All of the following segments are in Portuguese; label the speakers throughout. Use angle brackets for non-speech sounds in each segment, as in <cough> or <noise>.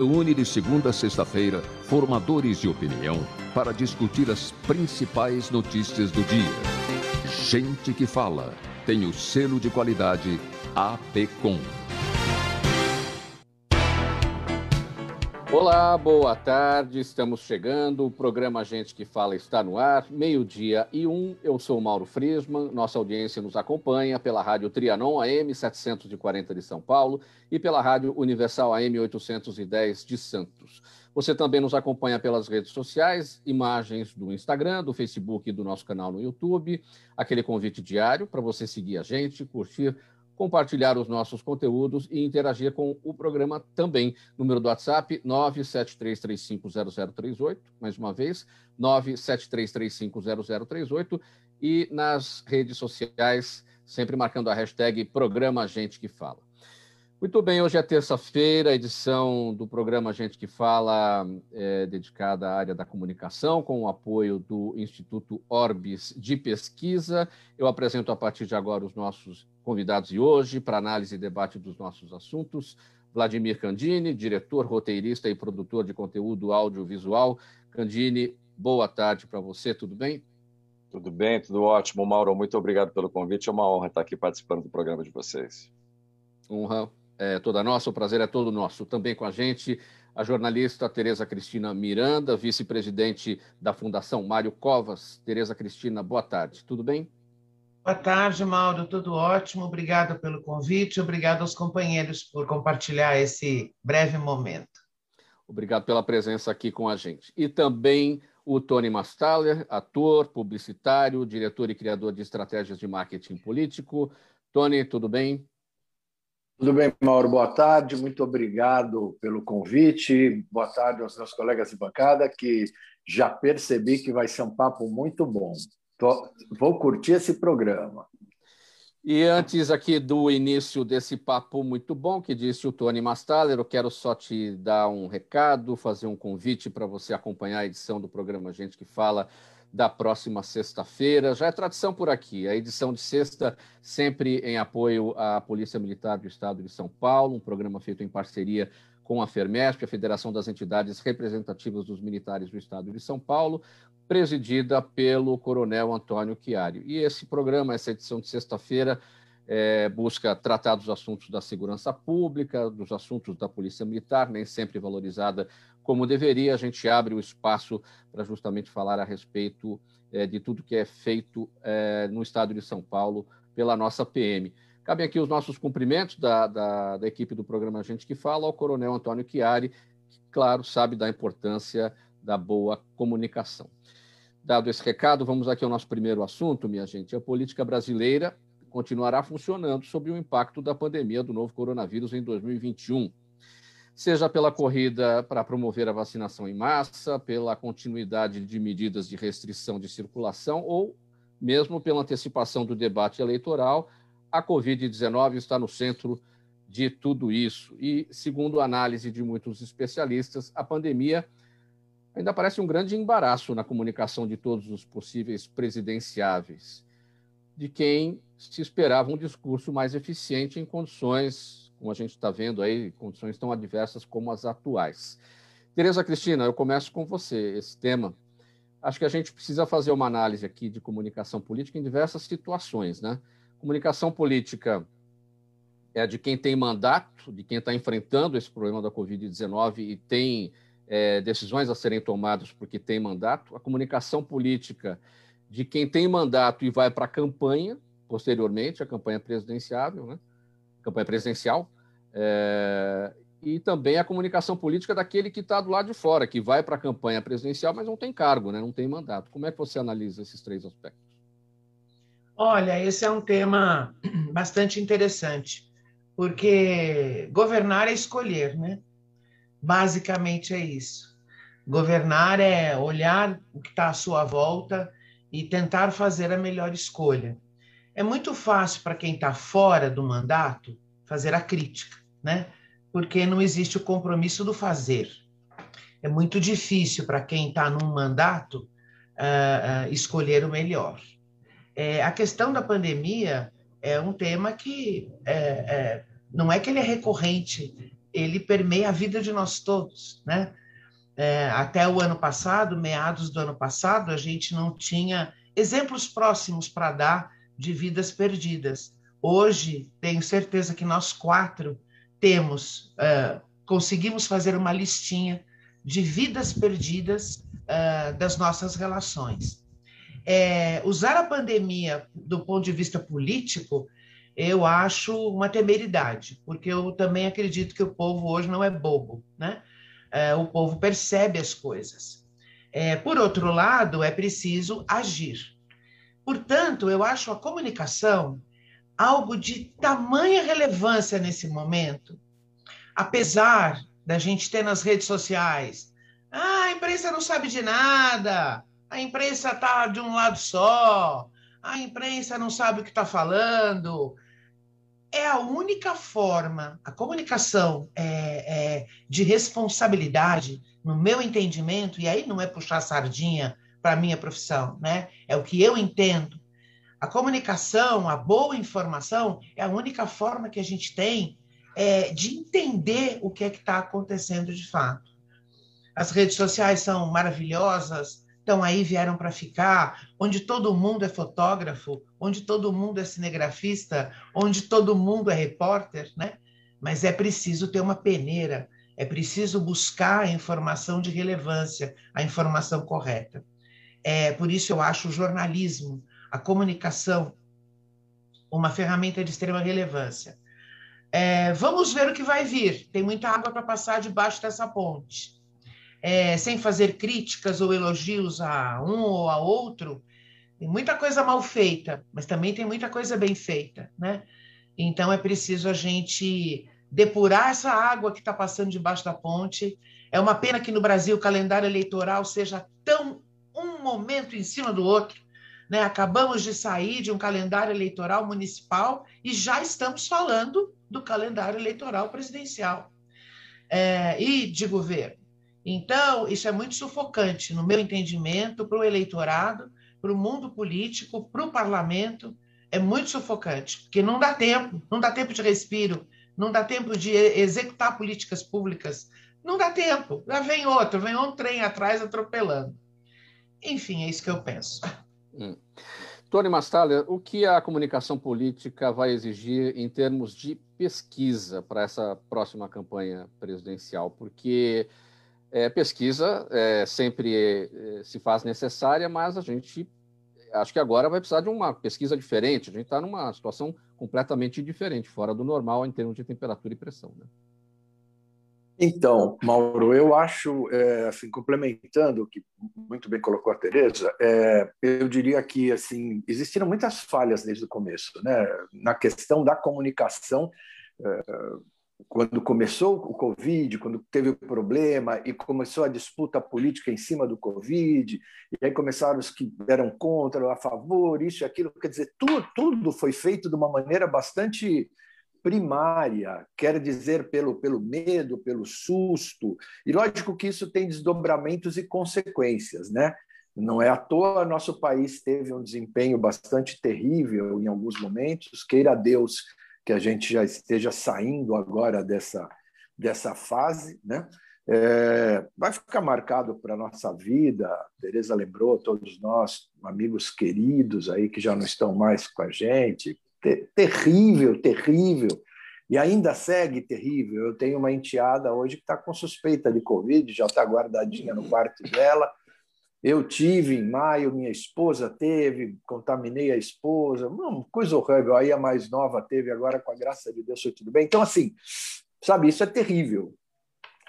Speaker 1: Reúne de segunda a sexta-feira formadores de opinião para discutir as principais notícias do dia. Gente que fala tem o selo de qualidade APCOM.
Speaker 2: Olá, boa tarde. Estamos chegando. O programa Gente que Fala está no ar. Meio-dia e um. Eu sou Mauro Frisman. Nossa audiência nos acompanha pela Rádio Trianon AM 740 de São Paulo e pela Rádio Universal AM 810 de Santos. Você também nos acompanha pelas redes sociais, imagens do Instagram, do Facebook e do nosso canal no YouTube. Aquele convite diário para você seguir a gente, curtir compartilhar os nossos conteúdos e interagir com o programa também. Número do WhatsApp 973350038, mais uma vez, 973350038 e nas redes sociais, sempre marcando a hashtag Programa Gente que Fala. Muito bem, hoje é terça-feira, edição do programa Gente que Fala, é, dedicada à área da comunicação, com o apoio do Instituto Orbis de Pesquisa. Eu apresento a partir de agora os nossos convidados de hoje para análise e debate dos nossos assuntos. Vladimir Candini, diretor, roteirista e produtor de conteúdo audiovisual. Candini, boa tarde para você, tudo bem?
Speaker 3: Tudo bem, tudo ótimo. Mauro, muito obrigado pelo convite. É uma honra estar aqui participando do programa de vocês.
Speaker 2: Honra é toda nossa, o prazer é todo nosso. Também com a gente a jornalista Tereza Cristina Miranda, vice-presidente da Fundação Mário Covas. Tereza Cristina, boa tarde. Tudo bem?
Speaker 4: Boa tarde, Mauro. Tudo ótimo. Obrigado pelo convite. Obrigado aos companheiros por compartilhar esse breve momento.
Speaker 2: Obrigado pela presença aqui com a gente. E também o Tony Mastaller, ator, publicitário, diretor e criador de estratégias de marketing político. Tony, tudo bem?
Speaker 5: Tudo bem, Mauro? Boa tarde, muito obrigado pelo convite. Boa tarde aos meus colegas de bancada, que já percebi que vai ser um papo muito bom. Tô, vou curtir esse programa.
Speaker 2: E antes aqui do início desse papo muito bom, que disse o Tony Mastaller, eu quero só te dar um recado, fazer um convite para você acompanhar a edição do programa Gente que Fala da próxima sexta-feira. Já é tradição por aqui, a edição de sexta, sempre em apoio à Polícia Militar do Estado de São Paulo, um programa feito em parceria com a FERMESP, a Federação das Entidades Representativas dos Militares do Estado de São Paulo, presidida pelo Coronel Antônio Chiari. E esse programa, essa edição de sexta-feira, é, busca tratar dos assuntos da segurança pública, dos assuntos da Polícia Militar, nem sempre valorizada como deveria. A gente abre o espaço para justamente falar a respeito é, de tudo que é feito é, no estado de São Paulo pela nossa PM. Cabem aqui os nossos cumprimentos da, da, da equipe do programa Gente que Fala ao Coronel Antônio Chiari, que, claro, sabe da importância da boa comunicação. Dado esse recado, vamos aqui ao nosso primeiro assunto, minha gente. A política brasileira continuará funcionando sob o impacto da pandemia do novo coronavírus em 2021. Seja pela corrida para promover a vacinação em massa, pela continuidade de medidas de restrição de circulação ou mesmo pela antecipação do debate eleitoral, a Covid-19 está no centro de tudo isso. E, segundo a análise de muitos especialistas, a pandemia ainda parece um grande embaraço na comunicação de todos os possíveis presidenciáveis de quem se esperava um discurso mais eficiente em condições, como a gente está vendo aí, condições tão adversas como as atuais. Tereza Cristina, eu começo com você esse tema. Acho que a gente precisa fazer uma análise aqui de comunicação política em diversas situações, né? Comunicação política é de quem tem mandato, de quem está enfrentando esse problema da Covid-19 e tem é, decisões a serem tomadas porque tem mandato. A comunicação política de quem tem mandato e vai para a campanha, posteriormente, a campanha presidenciável, né? campanha presidencial, é... e também a comunicação política daquele que está do lado de fora, que vai para a campanha presidencial, mas não tem cargo, né? não tem mandato. Como é que você analisa esses três aspectos?
Speaker 4: Olha, esse é um tema <clears throat> bastante interessante, porque governar é escolher, né? Basicamente é isso. Governar é olhar o que está à sua volta e tentar fazer a melhor escolha. É muito fácil para quem está fora do mandato fazer a crítica, né? Porque não existe o compromisso do fazer. É muito difícil para quem está num mandato uh, uh, escolher o melhor. É, a questão da pandemia é um tema que é, é, não é que ele é recorrente ele permeia a vida de nós todos, né? É, até o ano passado, meados do ano passado, a gente não tinha exemplos próximos para dar de vidas perdidas. Hoje, tenho certeza que nós quatro temos, uh, conseguimos fazer uma listinha de vidas perdidas uh, das nossas relações. É, usar a pandemia do ponto de vista político, eu acho uma temeridade, porque eu também acredito que o povo hoje não é bobo, né? É, o povo percebe as coisas. É, por outro lado, é preciso agir. Portanto, eu acho a comunicação algo de tamanha relevância nesse momento, apesar da gente ter nas redes sociais, ah, a imprensa não sabe de nada, a imprensa está de um lado só, a imprensa não sabe o que está falando. É a única forma, a comunicação é, é, de responsabilidade, no meu entendimento, e aí não é puxar sardinha para a minha profissão, né? É o que eu entendo. A comunicação, a boa informação, é a única forma que a gente tem é, de entender o que é que está acontecendo de fato. As redes sociais são maravilhosas, estão aí, vieram para ficar, onde todo mundo é fotógrafo, onde todo mundo é cinegrafista, onde todo mundo é repórter, né? Mas é preciso ter uma peneira, é preciso buscar a informação de relevância, a informação correta. É, por isso eu acho o jornalismo, a comunicação, uma ferramenta de extrema relevância. É, vamos ver o que vai vir. Tem muita água para passar debaixo dessa ponte. É, sem fazer críticas ou elogios a um ou a outro, tem muita coisa mal feita, mas também tem muita coisa bem feita, né? Então é preciso a gente depurar essa água que está passando debaixo da ponte. É uma pena que no Brasil o calendário eleitoral seja tão um momento em cima do outro. Né? Acabamos de sair de um calendário eleitoral municipal e já estamos falando do calendário eleitoral presidencial é, e de governo. Então, isso é muito sufocante, no meu entendimento, para o eleitorado, para o mundo político, para o parlamento. É muito sufocante, porque não dá tempo, não dá tempo de respiro, não dá tempo de executar políticas públicas, não dá tempo. Já vem outro, vem um trem atrás atropelando. Enfim, é isso que eu penso.
Speaker 2: Hum. Tony Mastaler, o que a comunicação política vai exigir em termos de pesquisa para essa próxima campanha presidencial? Porque é, pesquisa é, sempre é, se faz necessária, mas a gente acho que agora vai precisar de uma pesquisa diferente. A gente está numa situação completamente diferente, fora do normal em termos de temperatura e pressão. Né?
Speaker 5: Então, Mauro, eu acho, é, assim, complementando o que muito bem colocou a Tereza, é, eu diria que assim existiram muitas falhas desde o começo, né? Na questão da comunicação, é, quando começou o Covid, quando teve o problema e começou a disputa política em cima do Covid, e aí começaram os que eram contra, a favor, isso e aquilo, quer dizer, tudo, tudo foi feito de uma maneira bastante primária, quer dizer pelo, pelo medo, pelo susto, e lógico que isso tem desdobramentos e consequências, né? Não é à toa nosso país teve um desempenho bastante terrível em alguns momentos, queira Deus que a gente já esteja saindo agora dessa, dessa fase, né? É, vai ficar marcado para a nossa vida. Tereza lembrou, todos nós, amigos queridos aí que já não estão mais com a gente, terrível, terrível. E ainda segue terrível. Eu tenho uma enteada hoje que está com suspeita de Covid, já está guardadinha no quarto dela. Eu tive em maio, minha esposa teve, contaminei a esposa, uma coisa horrível. Aí a mais nova teve, agora com a graça de Deus tudo bem. Então, assim, sabe, isso é terrível.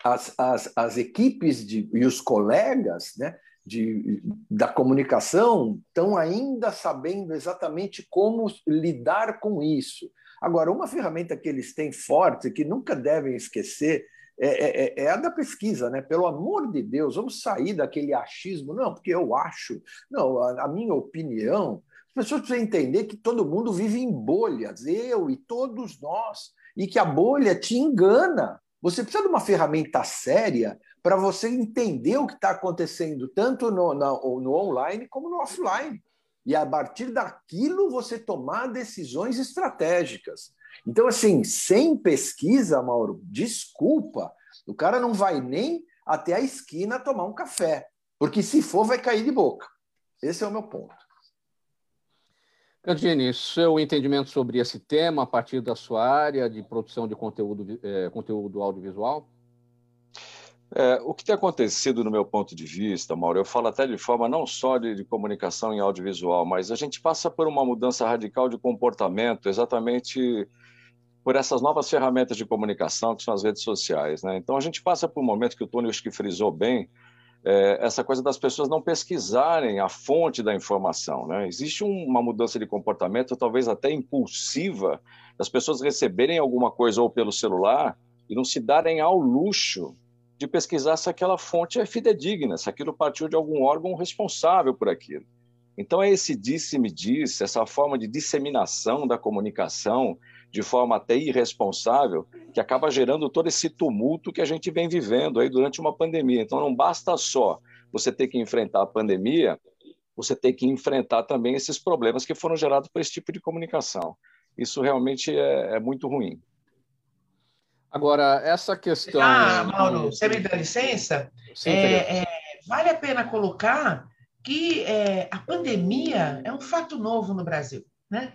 Speaker 5: As, as, as equipes de, e os colegas né, de, da comunicação estão ainda sabendo exatamente como lidar com isso. Agora, uma ferramenta que eles têm forte, que nunca devem esquecer, é, é, é, é, a da pesquisa, né? Pelo amor de Deus, vamos sair daquele achismo. Não, porque eu acho. Não, a, a minha opinião. As pessoas precisam entender que todo mundo vive em bolhas, eu e todos nós, e que a bolha te engana. Você precisa de uma ferramenta séria para você entender o que está acontecendo, tanto no, no, no online como no offline. E a partir daquilo você tomar decisões estratégicas. Então, assim, sem pesquisa, Mauro, desculpa, o cara não vai nem até a esquina tomar um café, porque se for, vai cair de boca. Esse é o meu ponto.
Speaker 2: Candini, seu entendimento sobre esse tema a partir da sua área de produção de conteúdo, é, conteúdo audiovisual?
Speaker 3: É, o que tem acontecido, no meu ponto de vista, Mauro, eu falo até de forma não só de, de, comunicação em audiovisual, mas a gente passa por uma mudança radical de comportamento exatamente por essas novas ferramentas de comunicação que são as redes sociais. Né? Então, a gente passa por um momento que o Tony acho que frisou bem, é, essa coisa das pessoas não pesquisarem a fonte da informação. Né? Existe um, uma mudança de comportamento, talvez até impulsiva, das pessoas receberem alguma coisa ou pelo celular e não se darem ao luxo de pesquisar se aquela fonte é fidedigna, se aquilo partiu de algum órgão responsável por aquilo. Então, é esse disse-me disse, essa forma de disseminação da comunicação de forma até irresponsável, que acaba gerando todo esse tumulto que a gente vem vivendo aí durante uma pandemia. Então, não basta só você ter que enfrentar a pandemia, você tem que enfrentar também esses problemas que foram gerados por esse tipo de comunicação. Isso realmente é, é muito ruim.
Speaker 2: Agora, essa questão.
Speaker 4: Ah, Mauro, você me dá licença? Sim, é, é, vale a pena colocar que é, a pandemia é um fato novo no Brasil, né?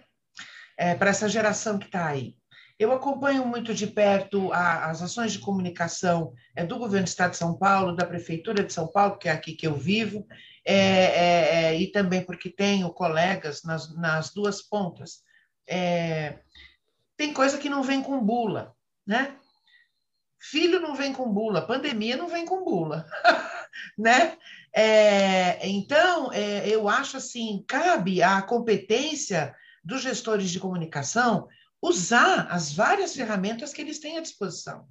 Speaker 4: É, para essa geração que está aí. Eu acompanho muito de perto a, as ações de comunicação é, do governo do Estado de São Paulo, da Prefeitura de São Paulo, que é aqui que eu vivo, é, e também porque tenho colegas nas, nas duas pontas. tem coisa que não vem com bula, né? Filho não vem com bula, pandemia não vem com bula, <laughs> né? É, então, é, eu acho assim, cabe à competência dos gestores de comunicação usar as várias ferramentas que eles têm à disposição.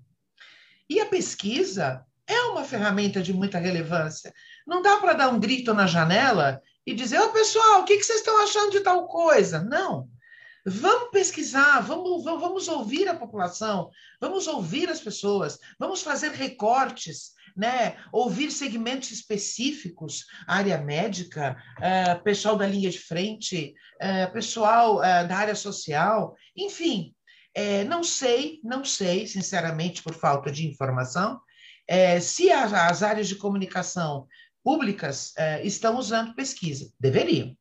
Speaker 4: E a pesquisa é uma ferramenta de muita relevância. Não dá para dar um grito na janela e dizer, ô oh, pessoal, o que, que vocês estão achando de tal coisa? Não. Vamos pesquisar, vamos, vamos ouvir a população, vamos ouvir as pessoas, vamos fazer recortes, né? ouvir segmentos específicos, área médica, uh, pessoal da linha de frente, uh, pessoal uh, da área social, enfim. não sei, não sei, sinceramente, por falta de informação, se as, as, áreas de comunicação públicas estão usando pesquisa. Deveriam,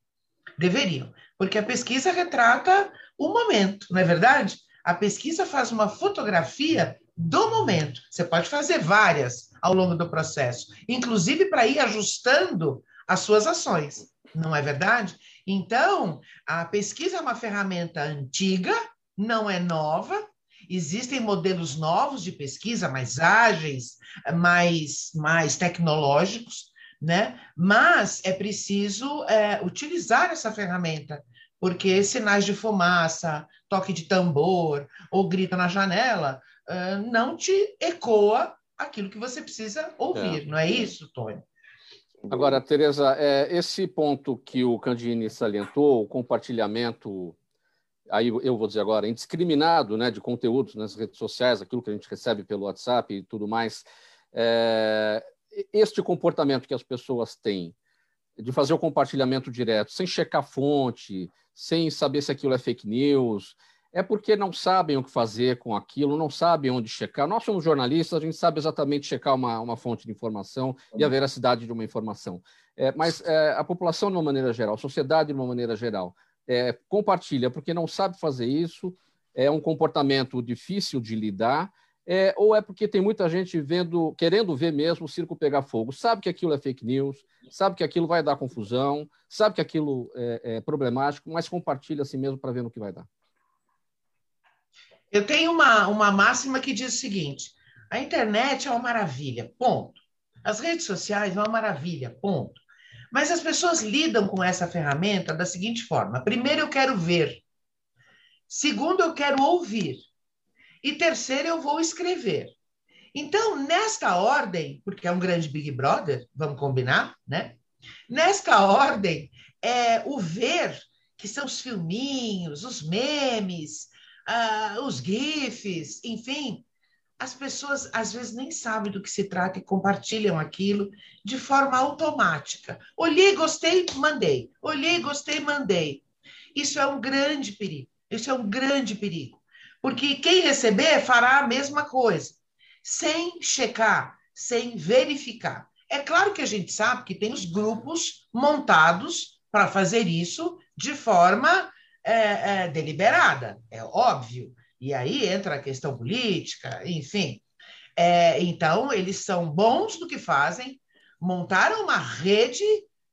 Speaker 4: deveriam porque a pesquisa retrata o momento, não é verdade? A pesquisa faz uma fotografia do momento. Você pode fazer várias ao longo do processo, inclusive para ir ajustando as suas ações, não é verdade? Então, a pesquisa é uma ferramenta antiga, não é nova, existem modelos novos de pesquisa, mais ágeis, mais, mais tecnológicos, né? Mas é preciso é, utilizar essa ferramenta porque sinais de fumaça, toque de tambor ou grita na janela não te ecoa aquilo que você precisa ouvir, é. não é isso, Tony?
Speaker 2: Agora, Tereza, é, esse ponto que o Candini salientou, o compartilhamento, aí eu vou dizer agora, indiscriminado né, de conteúdos nas redes sociais, aquilo que a gente recebe pelo WhatsApp e tudo mais, é, este comportamento que as pessoas têm de fazer o compartilhamento direto, sem checar fonte, sem saber se aquilo é fake news, é porque não sabem o que fazer com aquilo, não sabem onde checar. Nós somos jornalistas, a gente sabe exatamente checar uma, uma fonte de informação e a veracidade de uma informação. É, mas é, a população, de uma maneira geral, a sociedade, de uma maneira geral, é, compartilha porque não sabe fazer isso, é um comportamento difícil de lidar, é, ou é porque tem muita gente vendo, querendo ver mesmo o circo pegar fogo. Sabe que aquilo é fake news, sabe que aquilo vai dar confusão, sabe que aquilo é, é problemático, mas compartilha assim mesmo para ver no que vai dar.
Speaker 4: Eu tenho uma, uma máxima que diz o seguinte: a internet é uma maravilha, ponto. As redes sociais é uma maravilha, ponto. Mas as pessoas lidam com essa ferramenta da seguinte forma: primeiro, eu quero ver. Segundo, eu quero ouvir. E terceiro, eu vou escrever. Então, nesta ordem, porque é um grande Big Brother, vamos combinar, né? Nesta ordem, é o ver, que são os filminhos, os memes, uh, os GIFs, enfim, as pessoas às vezes nem sabem do que se trata e compartilham aquilo de forma automática. Olhei, gostei, mandei. Olhei, gostei, mandei. Isso é um grande perigo. Isso é um grande perigo Porque quem receber fará a mesma coisa, sem checar, sem verificar. É claro que a gente sabe que tem os grupos montados para fazer isso de forma é, é, deliberada, é óbvio. E aí entra a questão política, enfim. É, então, eles são bons no que fazem, montaram uma rede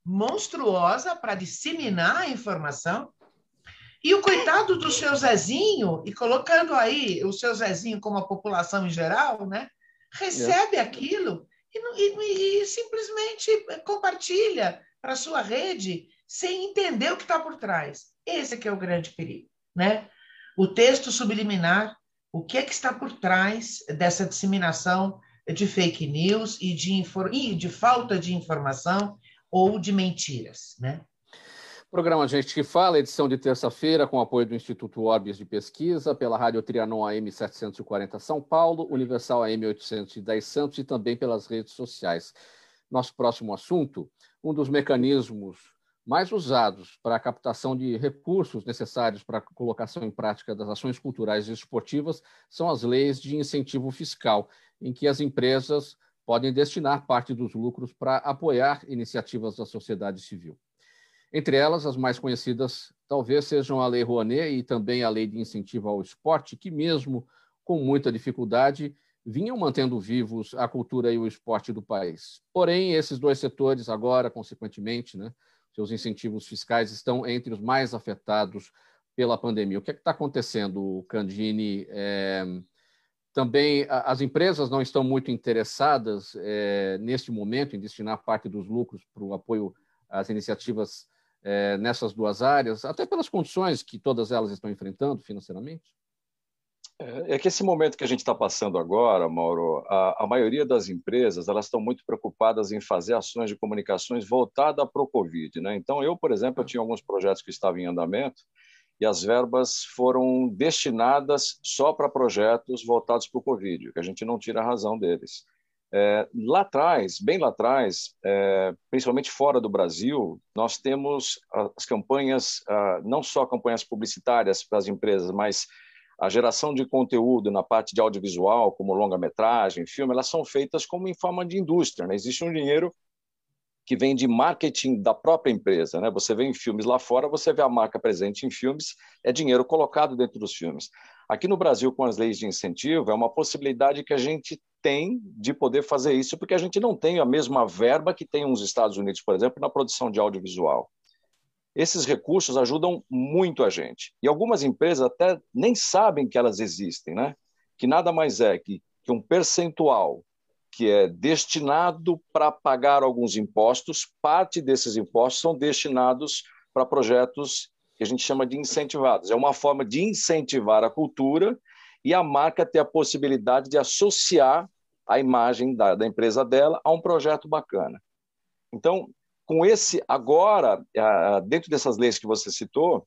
Speaker 4: monstruosa para disseminar a informação. E o coitado do seu Zezinho, e colocando aí o seu Zezinho como a população em geral, né, recebe é. aquilo e, e, e, simplesmente compartilha para a sua rede sem entender o que está por trás. Esse é que é o grande perigo. Né? O texto subliminar, o que é que está por trás dessa disseminação de fake news e de, e de falta de informação ou de mentiras, né?
Speaker 2: Programa Gente que Fala, edição de terça-feira, com apoio do Instituto Orbis de Pesquisa, pela Rádio Trianon AM 740 São Paulo, Universal AM 810 Santos e também pelas redes sociais. Nosso próximo assunto, um dos mecanismos mais usados para a captação de recursos necessários para a colocação em prática das ações culturais e esportivas são as leis de incentivo fiscal, em que as empresas podem destinar parte dos lucros para apoiar iniciativas da sociedade civil. Entre elas, as mais conhecidas talvez sejam a Lei Rouanet e também a Lei de Incentivo ao Esporte, que, mesmo com muita dificuldade, vinham mantendo vivos a cultura e o esporte do país. Porém, esses dois setores, agora, consequentemente, né, seus incentivos fiscais estão entre os mais afetados pela pandemia. O que é está acontecendo, Candini? É, também as empresas não estão muito interessadas é, neste momento em destinar parte dos lucros para o apoio às iniciativas é, nessas duas áreas, até pelas condições que todas elas estão enfrentando financeiramente?
Speaker 3: É, é que esse momento que a gente está passando agora, Mauro, a, a, maioria das empresas elas estão muito preocupadas em fazer ações de comunicações voltadas para o Covid. Né? Então, eu, por exemplo, eu tinha alguns projetos que estavam em andamento e as verbas foram destinadas só para projetos voltados para o Covid, que a gente não tira a razão deles. É, lá atrás, bem lá atrás, é, principalmente fora do Brasil, nós temos as campanhas, não só campanhas publicitárias para as empresas, mas a geração de conteúdo na parte de audiovisual, como longa-metragem, filme, elas são feitas como em forma de indústria. Né? Existe um dinheiro que vem de marketing da própria empresa. Né? Você vê em filmes lá fora, você vê a marca presente em filmes, é dinheiro colocado dentro dos filmes. Aqui no Brasil, com as leis de incentivo, é uma possibilidade que a gente tem de poder fazer isso, porque a gente não tem a mesma verba que tem nos Estados Unidos, por exemplo, na produção de audiovisual. Esses recursos ajudam muito a gente. E algumas empresas até nem sabem que elas existem, né? que nada mais é que, que um percentual que é destinado para pagar alguns impostos, parte desses impostos são destinados para projetos que a gente chama de incentivados. É uma forma de incentivar a cultura e a marca ter a possibilidade de associar a imagem da, da empresa dela a um projeto bacana. Então, com esse, agora, dentro dessas leis que você citou,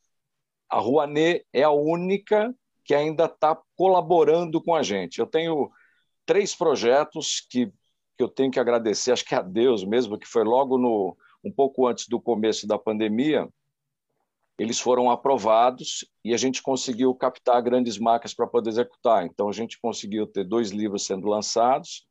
Speaker 3: a Rouanet é a única que ainda está colaborando com a gente. Eu tenho três projetos que, que eu tenho que agradecer, acho que a Deus mesmo, que foi logo no um pouco antes do começo da pandemia, eles foram aprovados e a gente conseguiu captar grandes marcas para poder executar. Então, a gente conseguiu ter dois livros sendo lançados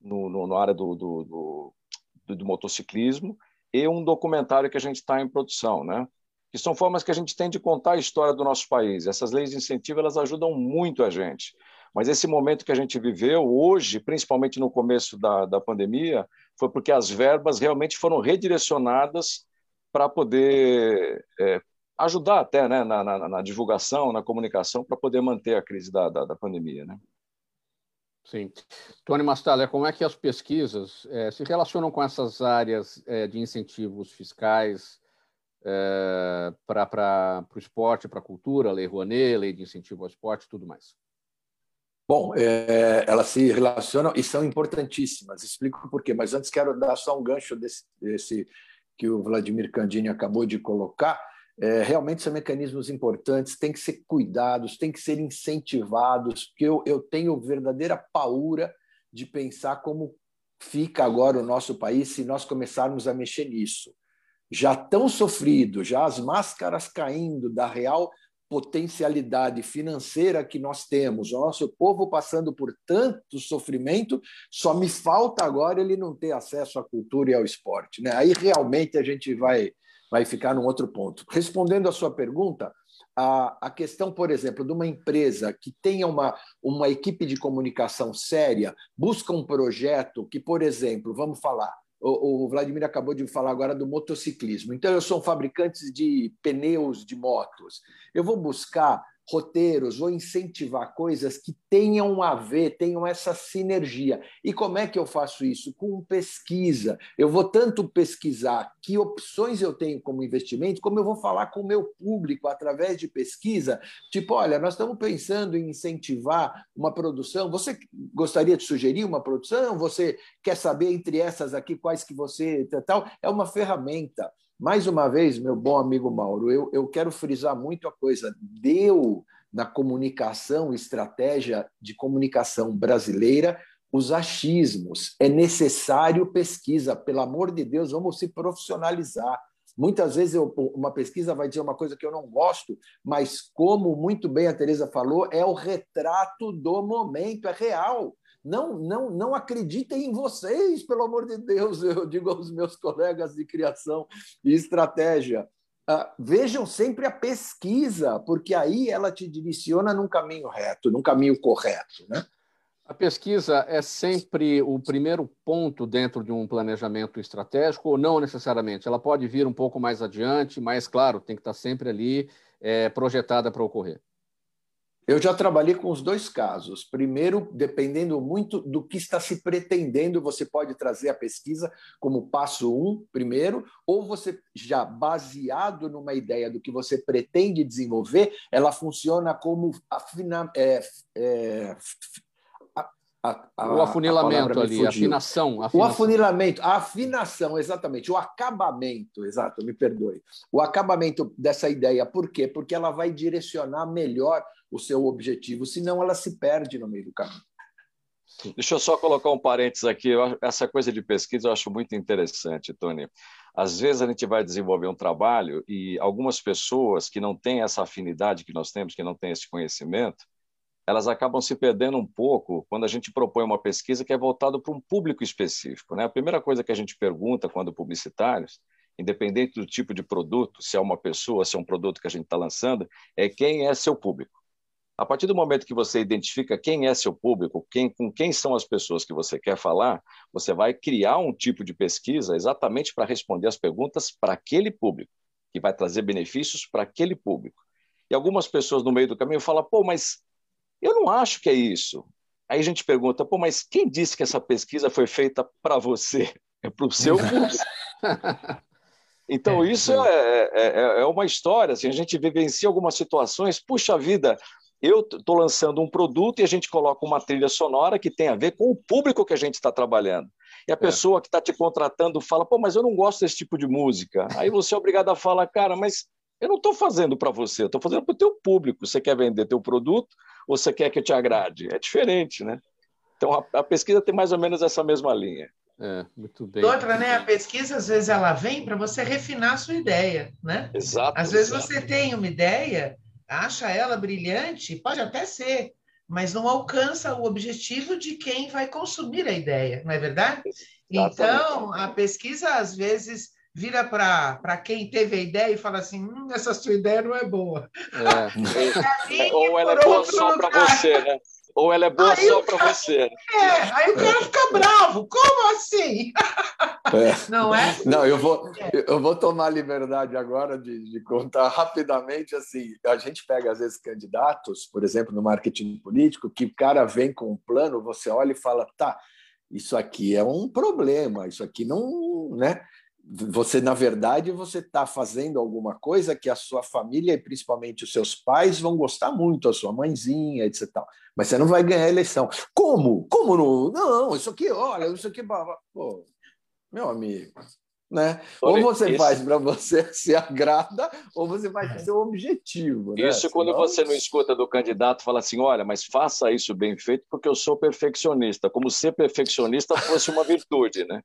Speaker 3: no, no, área do, do, do, do, motociclismo e um documentário que a gente está em produção, né? Que são formas que a gente tem de contar a história do nosso país. Essas leis de incentivo elas ajudam muito a gente. Mas esse momento que a gente viveu hoje, principalmente no começo da, da pandemia, foi porque as verbas realmente foram redirecionadas para poder é, ajudar até né, na, na, na, divulgação, na comunicação, para poder manter a crise da, da, da, pandemia. Né?
Speaker 2: Sim. Tony Mastalha, como é que as pesquisas é, se relacionam com essas áreas é, de incentivos fiscais é, para o esporte, para a cultura, Lei Rouanet, Lei de Incentivo ao Esporte tudo mais?
Speaker 5: Bom, é, elas se relacionam e são importantíssimas. Explico por quê, mas antes quero dar só um gancho desse, desse que o Vladimir Candini acabou de colocar. É, realmente são mecanismos importantes, têm que ser cuidados, têm que ser incentivados, porque eu, eu tenho verdadeira paura de pensar como fica agora o nosso país se nós começarmos a mexer nisso. Já tão sofrido, já as máscaras caindo da real potencialidade financeira que nós temos, o nosso povo passando por tanto sofrimento, só me falta agora ele não ter acesso à cultura e ao esporte. Né? Aí realmente a gente vai, vai ficar num outro ponto. Respondendo à sua pergunta, a, a questão, por exemplo, de uma empresa que tenha uma, uma equipe de comunicação séria, busca um projeto que, por exemplo, vamos falar, o, Vladimir acabou de falar agora do motociclismo. Então, eu sou um fabricante de pneus de motos. Eu vou buscar roteiros, vou incentivar coisas que tenham a ver, tenham essa sinergia. E como é que eu faço isso? Com pesquisa. Eu vou tanto pesquisar que opções eu tenho como investimento, como eu vou falar com o meu público através de pesquisa. Tipo, olha, nós estamos pensando em incentivar uma produção. Você gostaria de sugerir uma produção? Você quer saber entre essas aqui quais que você tal? É uma ferramenta. Mais uma vez, meu bom amigo Mauro, eu, eu quero frisar muito a coisa. Deu na comunicação, estratégia de comunicação brasileira, os achismos. É necessário pesquisa. Pelo amor de Deus, vamos se profissionalizar. Muitas vezes eu, uma pesquisa vai dizer uma coisa que eu não gosto, mas como muito bem a Teresa falou, é o retrato do momento, é real. Não, não, não acreditem em vocês, pelo amor de Deus, eu digo aos meus colegas de criação e estratégia. Uh, vejam sempre a pesquisa, porque aí ela te direciona num caminho reto, num caminho correto. Né?
Speaker 2: A pesquisa é sempre o primeiro ponto dentro de um planejamento estratégico, ou não necessariamente? Ela pode vir um pouco mais adiante, mas, claro, tem que estar sempre ali é, projetada para ocorrer.
Speaker 5: Eu já trabalhei com os dois casos. Primeiro, dependendo muito do que está se pretendendo, você pode trazer a pesquisa como passo um, primeiro, ou você já baseado numa ideia do que você pretende desenvolver, ela funciona como afina, é, é,
Speaker 2: a, a, o afunilamento ali, a afinação,
Speaker 5: afinação. O afunilamento, a afinação, exatamente. O acabamento, exato, me perdoe. O acabamento dessa ideia. Por quê? Porque ela vai direcionar melhor o seu objetivo, senão ela se perde no meio do caminho.
Speaker 3: Deixa eu só colocar um parênteses aqui. Essa coisa de pesquisa eu acho muito interessante, Tony. Às vezes a gente vai desenvolver um trabalho e algumas pessoas que não têm essa afinidade que nós temos, que não têm esse conhecimento, elas acabam se perdendo um pouco quando a gente propõe uma pesquisa que é voltada para um público específico. Né? A primeira coisa que a gente pergunta quando publicitários, independente do tipo de produto, se é uma pessoa, se é um produto que a gente está lançando, é quem é seu público. A partir do momento que você identifica quem é seu público, quem, com quem são as pessoas que você quer falar, você vai criar um tipo de pesquisa exatamente para responder as perguntas para aquele público, que vai trazer benefícios para aquele público. E algumas pessoas no meio do caminho falam, pô, mas eu não acho que é isso. Aí a gente pergunta, pô, mas quem disse que essa pesquisa foi feita para você? É para o seu <laughs> curso. Então, é, isso é, é, é, uma história. Assim, a gente vivencia algumas situações, puxa vida, eu estou lançando um produto e a gente coloca uma trilha sonora que tem a ver com o público que a gente está trabalhando. E a é. pessoa que está te contratando fala, pô, mas eu não gosto desse tipo de música. Aí você é obrigado a falar, cara, mas eu não estou fazendo para você, eu estou fazendo para o teu público. Você quer vender teu produto ou você quer que eu te agrade? É diferente, né? Então a, a pesquisa tem mais ou menos essa mesma linha.
Speaker 2: É, muito bem.
Speaker 4: Outra, né? A pesquisa, às vezes, ela vem para você refinar a sua ideia, né?
Speaker 3: Exato.
Speaker 4: Às vezes exato. você tem uma ideia, acha ela brilhante, pode até ser, mas não alcança o objetivo de quem vai consumir a ideia, não é verdade? Exatamente. Então, a pesquisa, às vezes, vira para quem teve a ideia e fala assim: hum, essa sua ideia não é boa.
Speaker 3: É. <laughs> Ou ela é boa só para você, né? Ou ela é boa aí só para você.
Speaker 4: É, aí o cara fica bravo. Como assim?
Speaker 5: É. Não é? Não, eu vou, eu vou tomar a liberdade agora de, de contar rapidamente. Assim, a gente pega, às vezes, candidatos, por exemplo, no marketing político, que o cara vem com um plano, você olha e fala, tá, isso aqui é um problema, isso aqui não. Né? Você na verdade você está fazendo alguma coisa que a sua família e principalmente os seus pais vão gostar muito, a sua mãezinha, etc. Mas você não vai ganhar a eleição. Como? Como não? Não, isso aqui, olha, isso aqui, pô, meu amigo, né? Olha, ou você faz para você <laughs> se agrada, ou você faz para seu objetivo.
Speaker 3: Né? Isso quando Senão... você não escuta do candidato fala assim, olha, mas faça isso bem feito porque eu sou perfeccionista, como ser perfeccionista fosse uma virtude, né?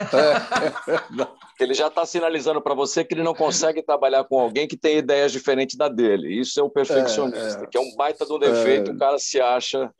Speaker 3: É, <laughs> ele já está sinalizando para você que ele não consegue trabalhar com alguém que tem ideias diferentes da dele. Isso é o perfeccionista, é, é, que é um baita do defeito, é, o cara se acha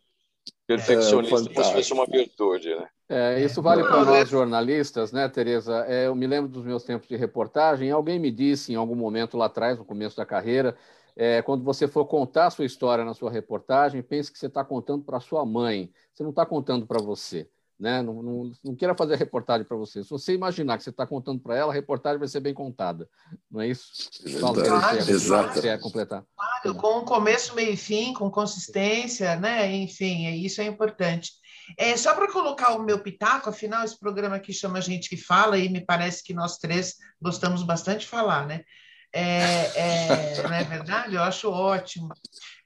Speaker 3: perfeccionista como se fosse uma virtude. Né?
Speaker 2: É, isso vale para nós jornalistas, né, Tereza? É, eu me lembro dos meus tempos de reportagem. Alguém me disse em algum momento lá atrás, no começo da carreira, é, quando você for contar a sua história na sua reportagem, pense que você está contando para sua mãe. Você não está contando para você. Né? Não, não, não queira fazer reportagem para você. Se você imaginar que você está contando para ela, a reportagem vai ser bem contada. Não é isso?
Speaker 5: Fala, claro, Exato.
Speaker 2: Você completar.
Speaker 4: Claro, com começo, meio e fim, com consistência, né? Enfim, isso é importante. É, só para colocar o meu pitaco, afinal, esse programa aqui chama Gente que Fala, e me parece que nós três gostamos bastante de falar, né? É, é, <laughs> não é verdade? Eu acho ótimo.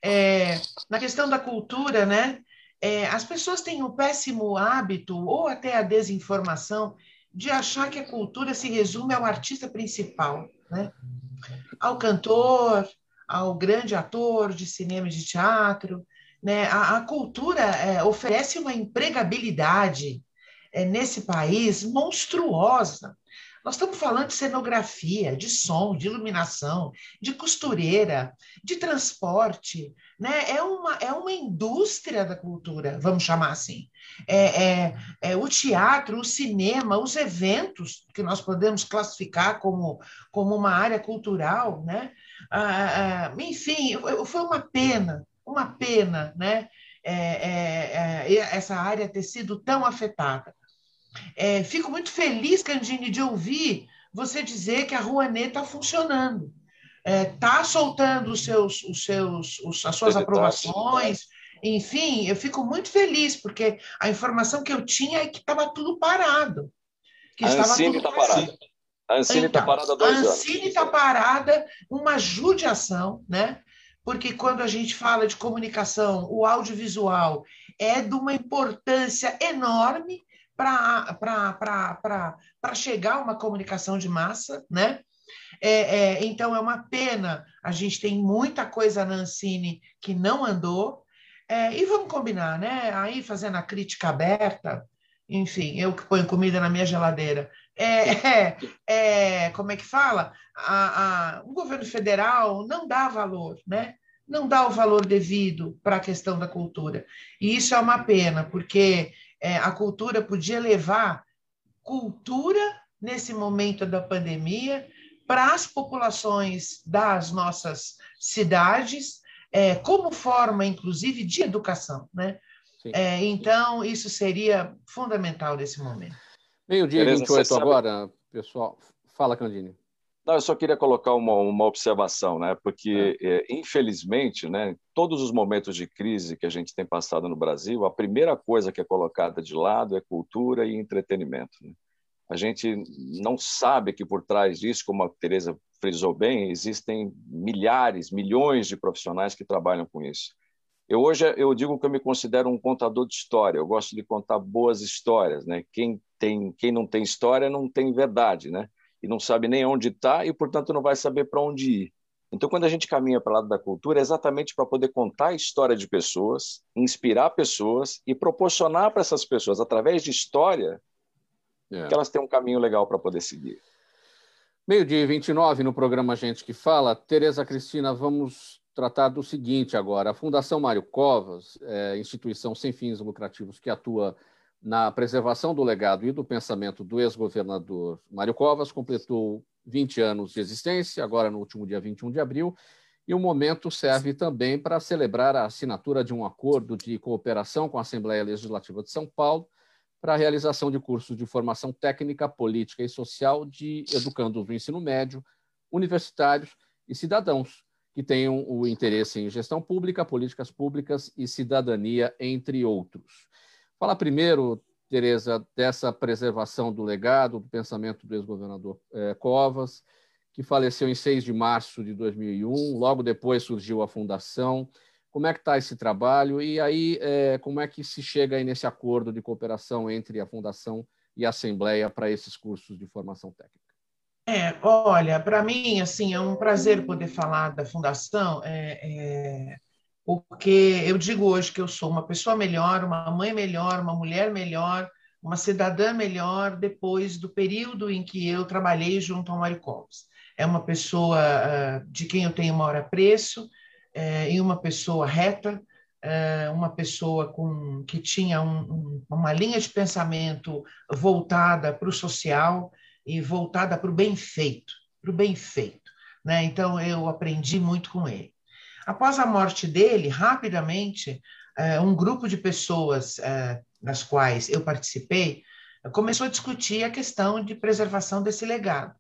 Speaker 4: É, na questão da cultura, né? É, as pessoas têm o péssimo hábito, ou até a desinformação, de achar que a cultura se resume ao artista principal, né? ao cantor, ao grande ator de cinema e de teatro. Né? A, a cultura é, oferece uma empregabilidade é, nesse país monstruosa. Nós estamos falando de cenografia, de som, de iluminação, de costureira, de transporte. Né? É, uma, é uma indústria da cultura, vamos chamar assim. É, é, é, o teatro, o cinema, os eventos, que nós podemos classificar como, como uma área cultural. Né? Ah, ah, enfim, foi uma pena, uma pena né? É, é, é, essa área ter sido tão afetada. É, fico muito feliz, Candine, de ouvir você dizer que a Rouanet está funcionando. Está é, soltando os seus, os seus, os, as suas aprovações. Enfim, eu fico muito feliz, porque a informação que eu tinha é que estava tudo parado.
Speaker 3: Que a Ancine está parada. A Ancine está então, parada há dois
Speaker 4: anos. A Ancine está parada, uma judiação, né? Porque quando a gente fala de comunicação, o audiovisual é de uma importância enorme para chegar a uma comunicação de massa, né? É, é, então é uma pena, a gente tem muita coisa na Ancine que não andou, é, e vamos combinar, né? Aí fazendo a crítica aberta, enfim, eu que ponho comida na minha geladeira. É, <laughs> é, como é que fala? A, a, o governo federal não dá valor, né? Não dá o valor devido para a questão da cultura. E isso é uma pena, porque é, a cultura podia levar cultura nesse momento da pandemia para as populações das nossas cidades, é, como forma, inclusive, de educação. Né? É, então, isso seria fundamental nesse momento.
Speaker 2: Meio-dia e 28 agora, pessoal. Fala, Candine.
Speaker 3: Não, eu só queria colocar uma, uma observação, né? porque, é. É, infelizmente, né, todos os momentos de crise que a gente tem passado no Brasil, a primeira coisa que é colocada de lado é cultura e entretenimento. Né? A gente não sabe que por trás disso, como a Tereza frisou bem, existem milhares, milhões de profissionais que trabalham com isso. Eu hoje eu digo que eu me considero um contador de história. Eu gosto de contar boas histórias, né? Quem tem, quem não tem história não tem verdade, né? E não sabe nem onde está e, portanto, não vai saber para onde ir. Então, quando a gente caminha para o lado da cultura, é exatamente para poder contar a história de pessoas, inspirar pessoas e proporcionar para essas pessoas, através de história, é. que elas tenham um caminho legal para poder seguir.
Speaker 2: Meio-dia e 29 no programa Gente que Fala. Tereza Cristina, vamos tratar do seguinte agora. A Fundação Mário Covas, é, instituição sem fins lucrativos que atua na preservação do legado e do pensamento do ex-governador Mário Covas, completou 20 anos de existência, agora no último dia 21 de abril, e o momento serve também para celebrar a assinatura de um acordo de cooperação com a Assembleia Legislativa de São Paulo para a realização de cursos de formação técnica, política e social de educandos do ensino médio, universitários e cidadãos que tenham o interesse em gestão pública, políticas públicas e cidadania, entre outros. Fala primeiro, Tereza, dessa preservação do legado, do pensamento do ex-governador é, Covas, que faleceu em 6 de março de 2001. Logo depois surgiu a fundação. Como é que está esse trabalho? E aí, é, como é que se chega nesse acordo de cooperação entre a fundação e a Assembleia para esses cursos de formação técnica?
Speaker 4: É, olha, para mim, assim, é um prazer poder falar da fundação. É, é, porque eu digo hoje que eu sou uma pessoa melhor, uma mãe melhor, uma mulher melhor, uma cidadã melhor depois do período em que eu trabalhei junto ao Mário Covas. É uma pessoa uh, de quem eu tenho maior apreço, uh, e uma pessoa reta, uh, uma pessoa com, que tinha um, um, uma linha de pensamento voltada para o social e voltada para o bem feito, para o bem feito. Né? Então, eu aprendi muito com ele. Após a morte dele, rapidamente, um grupo de pessoas das quais eu participei começou a discutir a questão de preservação desse legado.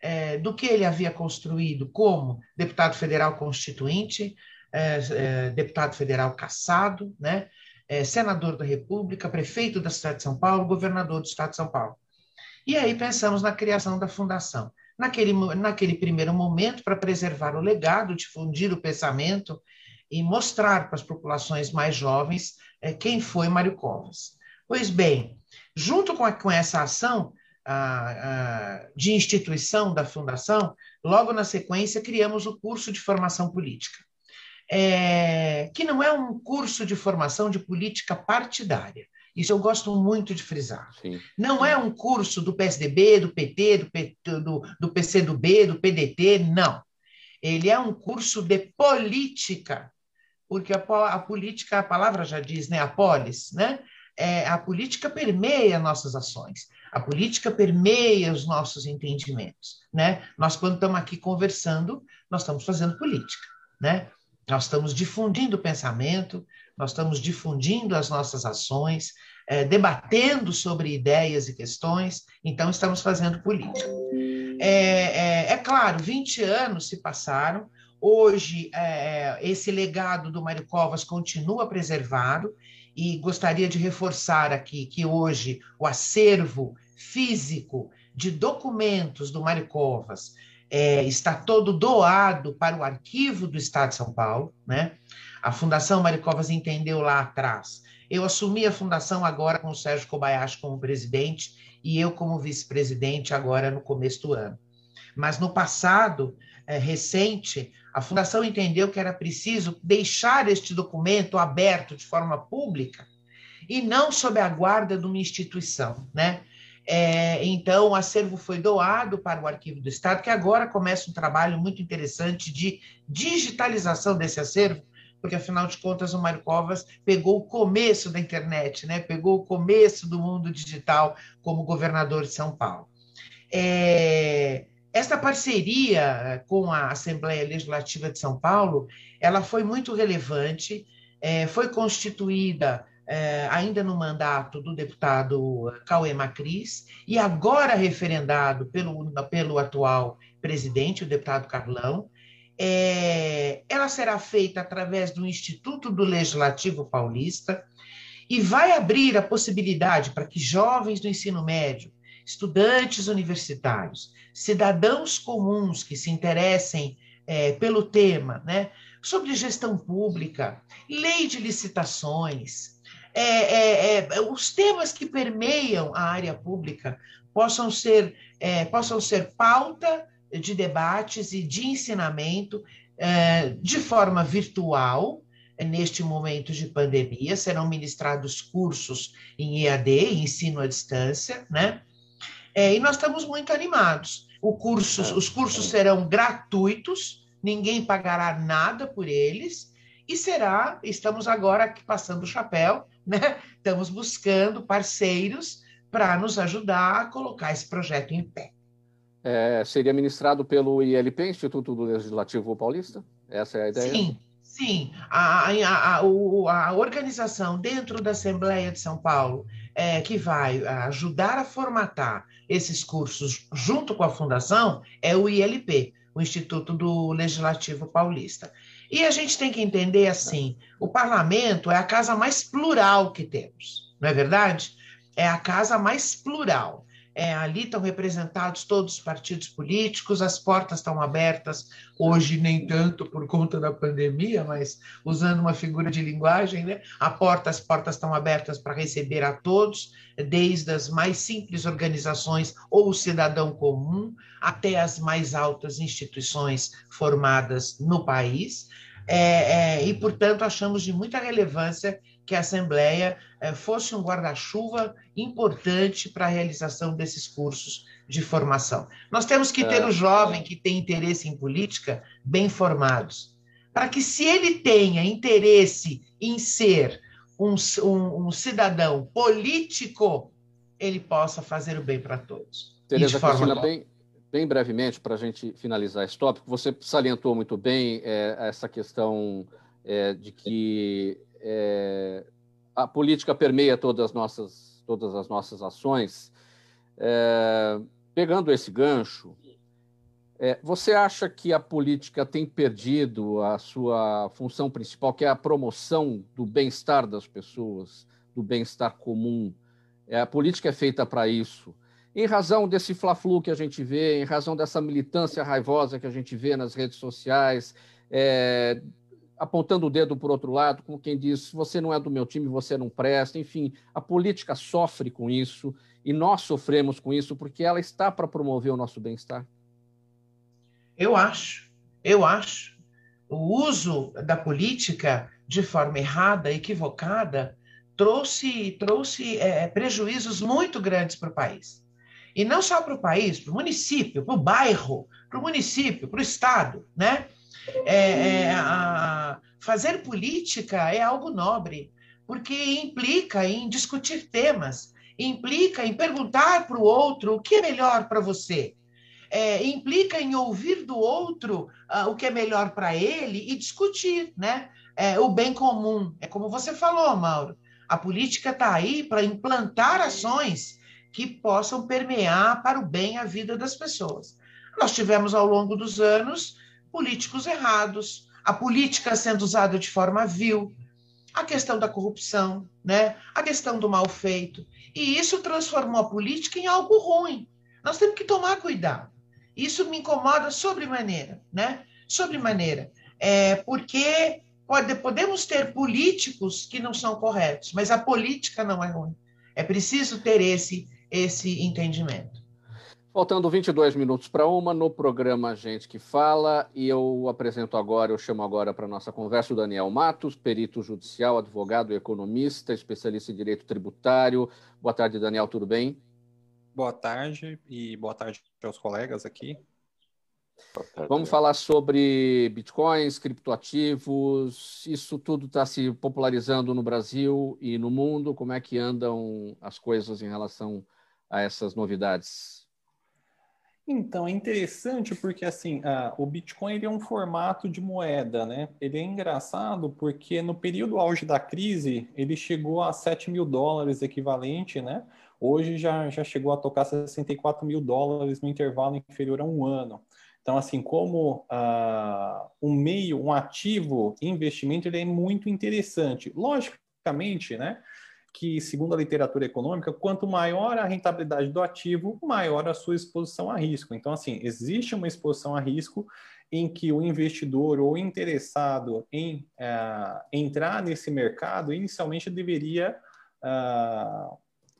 Speaker 4: É, do que ele havia construído como deputado federal constituinte, é, é, deputado federal cassado, né, é, senador da República, prefeito da cidade de São Paulo, governador do estado de São Paulo. E aí pensamos na criação da fundação. Naquele, naquele primeiro momento, para preservar o legado, difundir o pensamento e mostrar para as populações mais jovens é, quem foi Mário Covas. Pois bem, junto com, a, com essa ação a, a, de instituição da Fundação, logo na sequência criamos o curso de formação política, é, que não é um curso de formação de política partidária. Isso eu gosto muito de frisar. Sim. Não é um curso do PSDB, do PT, do, P, do, do PCdoB, do PDT, não. Ele é um curso de política porque a, a, política, a palavra já diz, né, a polis, né? É, a política permeia nossas ações, a política permeia os nossos entendimentos, né? Nós, quando estamos aqui conversando, nós estamos fazendo política, né? Nós estamos difundindo o pensamento, nós estamos difundindo as nossas ações, é, debatendo sobre ideias e questões, então estamos fazendo política. É, é, é claro, 20 anos se passaram, Hoje, é, esse legado do Mário Covas continua preservado e gostaria de reforçar aqui que hoje o acervo físico de documentos do Mário Covas é, está todo doado para o arquivo do Estado de São Paulo, né? A Fundação Mário Covas entendeu lá atrás. Eu assumi a fundação agora com o Sérgio Kobayashi como presidente e eu como vice-presidente agora no começo do ano. Mas no passado é, recente, a Fundação entendeu que era preciso deixar este documento aberto de forma pública e não sob a guarda de uma instituição, né? É, então, o acervo foi doado para o Arquivo do Estado, que agora começa um trabalho muito interessante de digitalização desse acervo, porque, afinal de contas, o Mário Covas pegou o começo da internet, né? pegou o começo do mundo digital como governador de São Paulo. É, esta parceria eh, com a Assembleia Legislativa de São Paulo, ela foi muito relevante, é, foi constituída é, ainda no mandato do deputado Cauê Macris e agora referendado pelo, pelo atual presidente, o deputado Carlão. É, ela será feita através do Instituto do Legislativo Paulista e vai abrir a possibilidade para que jovens do ensino médio, estudantes universitários, cidadãos comuns que se interessem é, pelo tema, né, sobre gestão pública, lei de licitações, é, é, é os temas que permeiam a área pública possam ser, é, possam ser pauta de debates e de ensinamento é, de forma virtual, neste momento de pandemia, serão ministrados cursos em EAD, ensino à distância, né? É, e nós estamos muito animados. Curso, os cursos serão gratuitos, ninguém pagará nada por eles, e será, estamos agora aqui passando o chapéu, né? Estamos buscando parceiros para nos ajudar a colocar esse projeto em pé.
Speaker 2: É, seria ministrado pelo ILP, Instituto do Legislativo Paulista? Essa é a ideia?
Speaker 4: Sim, sim. A, a, a, a organização dentro da Assembleia de São Paulo é, que vai ajudar a formatar esses cursos junto com a fundação é o ILP, o Instituto do Legislativo Paulista. E a gente tem que entender assim: o parlamento é a casa mais plural que temos, não é verdade? É a casa mais plural. É, ali estão representados todos os partidos políticos, as portas estão abertas, hoje nem tanto por conta da pandemia, mas usando uma figura de linguagem, né? A porta, as portas estão abertas para receber a todos, desde as mais simples organizações ou o cidadão comum, até as mais altas instituições formadas no país. É, é, e, portanto, achamos de muita relevância que a Assembleia eh, fosse um guarda-chuva importante para a realização desses cursos de formação. Nós temos que ter é. o jovem que tem interesse em política bem formados, para que, se ele tenha interesse em ser um, um, um cidadão político, ele possa fazer o bem para todos.
Speaker 2: Tereza Cristina, bem, bem brevemente, para a gente finalizar esse tópico, você salientou muito bem é, essa questão é, de que é, a política permeia todas as nossas, todas as nossas ações. É, pegando esse gancho, é, você acha que a política tem perdido a sua função principal, que é a promoção do bem-estar das pessoas, do bem-estar comum? É, a política é feita para isso. Em razão desse fla-flu que a gente vê, em razão dessa militância raivosa que a gente vê nas redes sociais, é, apontando o dedo para o outro lado, como quem diz: você não é do meu time, você não presta. Enfim, a política sofre com isso e nós sofremos com isso porque ela está para promover o nosso bem-estar.
Speaker 4: Eu acho, eu acho. O uso da política de forma errada, equivocada, trouxe, trouxe é, prejuízos muito grandes para o país. E não só para o país, para o município, para o bairro, para o município, para o Estado, né? É, é, a, fazer política é algo nobre, porque implica em discutir temas, implica em perguntar para o outro o que é melhor para você, é, implica em ouvir do outro uh, o que é melhor para ele e discutir né? É, o bem comum. É como você falou, Mauro, a política está aí para implantar ações que possam permear para o bem a vida das pessoas. Nós tivemos ao longo dos anos políticos errados, a política sendo usada de forma vil, a questão da corrupção, né? a questão do mal feito. E isso transformou a política em algo ruim. Nós temos que tomar cuidado. Isso me incomoda sobremaneira, né? Sobremaneira. É, porque pode, podemos ter políticos que não são corretos, mas a política não é ruim. É preciso ter esse, esse entendimento.
Speaker 2: Faltando 22 minutos para uma, no programa Gente que Fala, e eu apresento agora, eu chamo agora para a nossa conversa o Daniel Matos, perito judicial, advogado e economista, especialista em direito tributário. Boa tarde, Daniel, tudo bem?
Speaker 6: Boa tarde e boa tarde aos colegas aqui.
Speaker 2: Tarde, Vamos falar sobre bitcoins, criptoativos, isso tudo está se popularizando no Brasil e no mundo. Como é que andam as coisas em relação a essas novidades?
Speaker 6: Então, é interessante porque, assim, o Bitcoin ele é um formato de moeda, né? Ele é engraçado porque no período auge da crise, ele chegou a 7 mil dólares equivalente, né? Hoje já, já chegou a tocar 64 mil dólares no intervalo inferior a um ano. Então, assim, como uh, um meio, um ativo investimento, ele é muito interessante. Logicamente, né? Que, segundo a literatura econômica, quanto maior a rentabilidade do ativo, maior a sua exposição a risco. Então, assim, existe uma exposição a risco em que o investidor ou interessado em uh, entrar nesse mercado inicialmente deveria uh,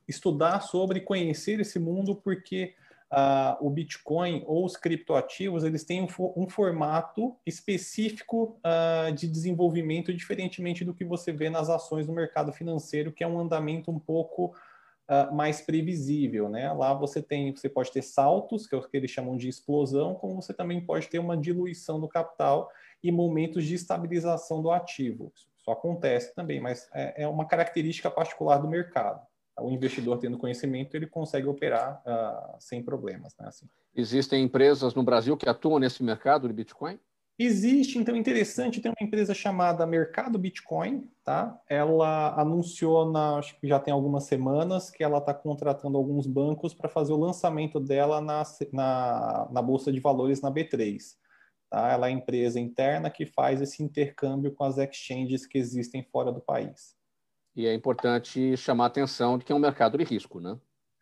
Speaker 6: estudar sobre, conhecer esse mundo, porque uh, o Bitcoin ou os criptoativos eles têm um, um formato específico uh, de desenvolvimento, diferentemente do que você vê nas ações do mercado financeiro, que é um andamento um pouco uh, mais previsível. Né? Lá você tem, você pode ter saltos, que é o que eles chamam de explosão, como você também pode ter uma diluição do capital e momentos de estabilização do ativo. Isso acontece também, mas é, é uma característica particular do mercado o investidor tendo conhecimento, ele consegue operar uh, sem problemas. Né? Assim.
Speaker 2: Existem empresas no Brasil que atuam nesse mercado de Bitcoin?
Speaker 6: Existe, então, interessante, tem uma empresa chamada Mercado Bitcoin, tá? Ela anunciou, na, acho que já tem algumas semanas, que ela está contratando alguns bancos para fazer o lançamento dela na, na, na Bolsa de Valores na B3. Tá? Ela é a empresa interna que faz esse intercâmbio com as exchanges que existem fora do país.
Speaker 2: E é importante chamar a atenção de que é um mercado de risco, né?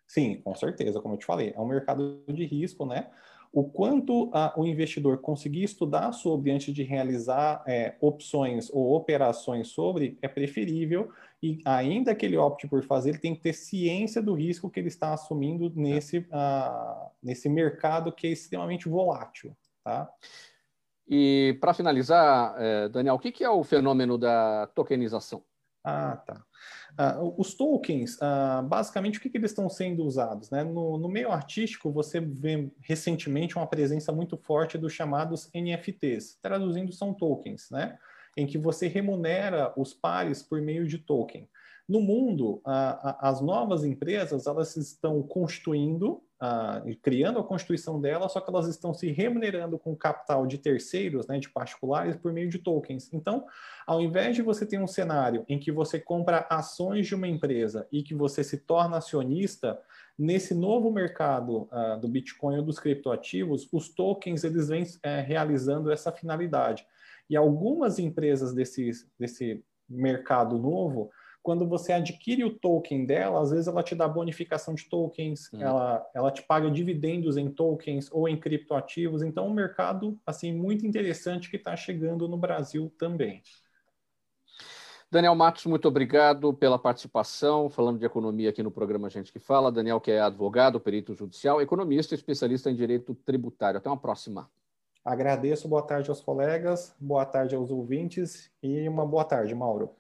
Speaker 6: Sim, com certeza, como eu te falei, é um mercado de risco, né? O quanto a, o investidor conseguir estudar sobre antes de realizar é, opções ou operações sobre é preferível e ainda que ele opte por fazer, ele tem que ter ciência do risco que ele está assumindo nesse, uh, nesse mercado que é extremamente volátil, tá?
Speaker 2: E para finalizar, eh, Daniel, o que é o fenômeno da tokenização?
Speaker 6: Ah, tá. Uh, os tokens, uh, basicamente, o que, que, eles estão sendo usados? Né? No, no, meio artístico, você vê recentemente uma presença muito forte dos chamados NFTs, traduzindo são tokens, né? em que você remunera os pares por meio de token. No mundo, as novas empresas elas estão constituindo, criando a constituição delas, só que elas estão se remunerando com capital de terceiros, né, de particulares, por meio de tokens. Então, ao invés de você ter um cenário em que você compra ações de uma empresa e que você se torna acionista, nesse novo mercado do Bitcoin ou dos criptoativos, os tokens eles vêm é, realizando essa finalidade. E algumas empresas desse, desse mercado novo, quando você adquire o token dela, às vezes ela te dá bonificação de tokens, uhum. ela, ela te paga dividendos em tokens ou em criptoativos. Então, um mercado assim muito interessante que está chegando no Brasil também.
Speaker 2: Daniel Matos, muito obrigado pela participação, falando de economia aqui no programa Gente que Fala. Daniel, que é advogado, perito judicial, economista e especialista em direito tributário. Até uma próxima.
Speaker 6: Agradeço, boa tarde aos colegas, boa tarde aos ouvintes e uma boa tarde, Mauro.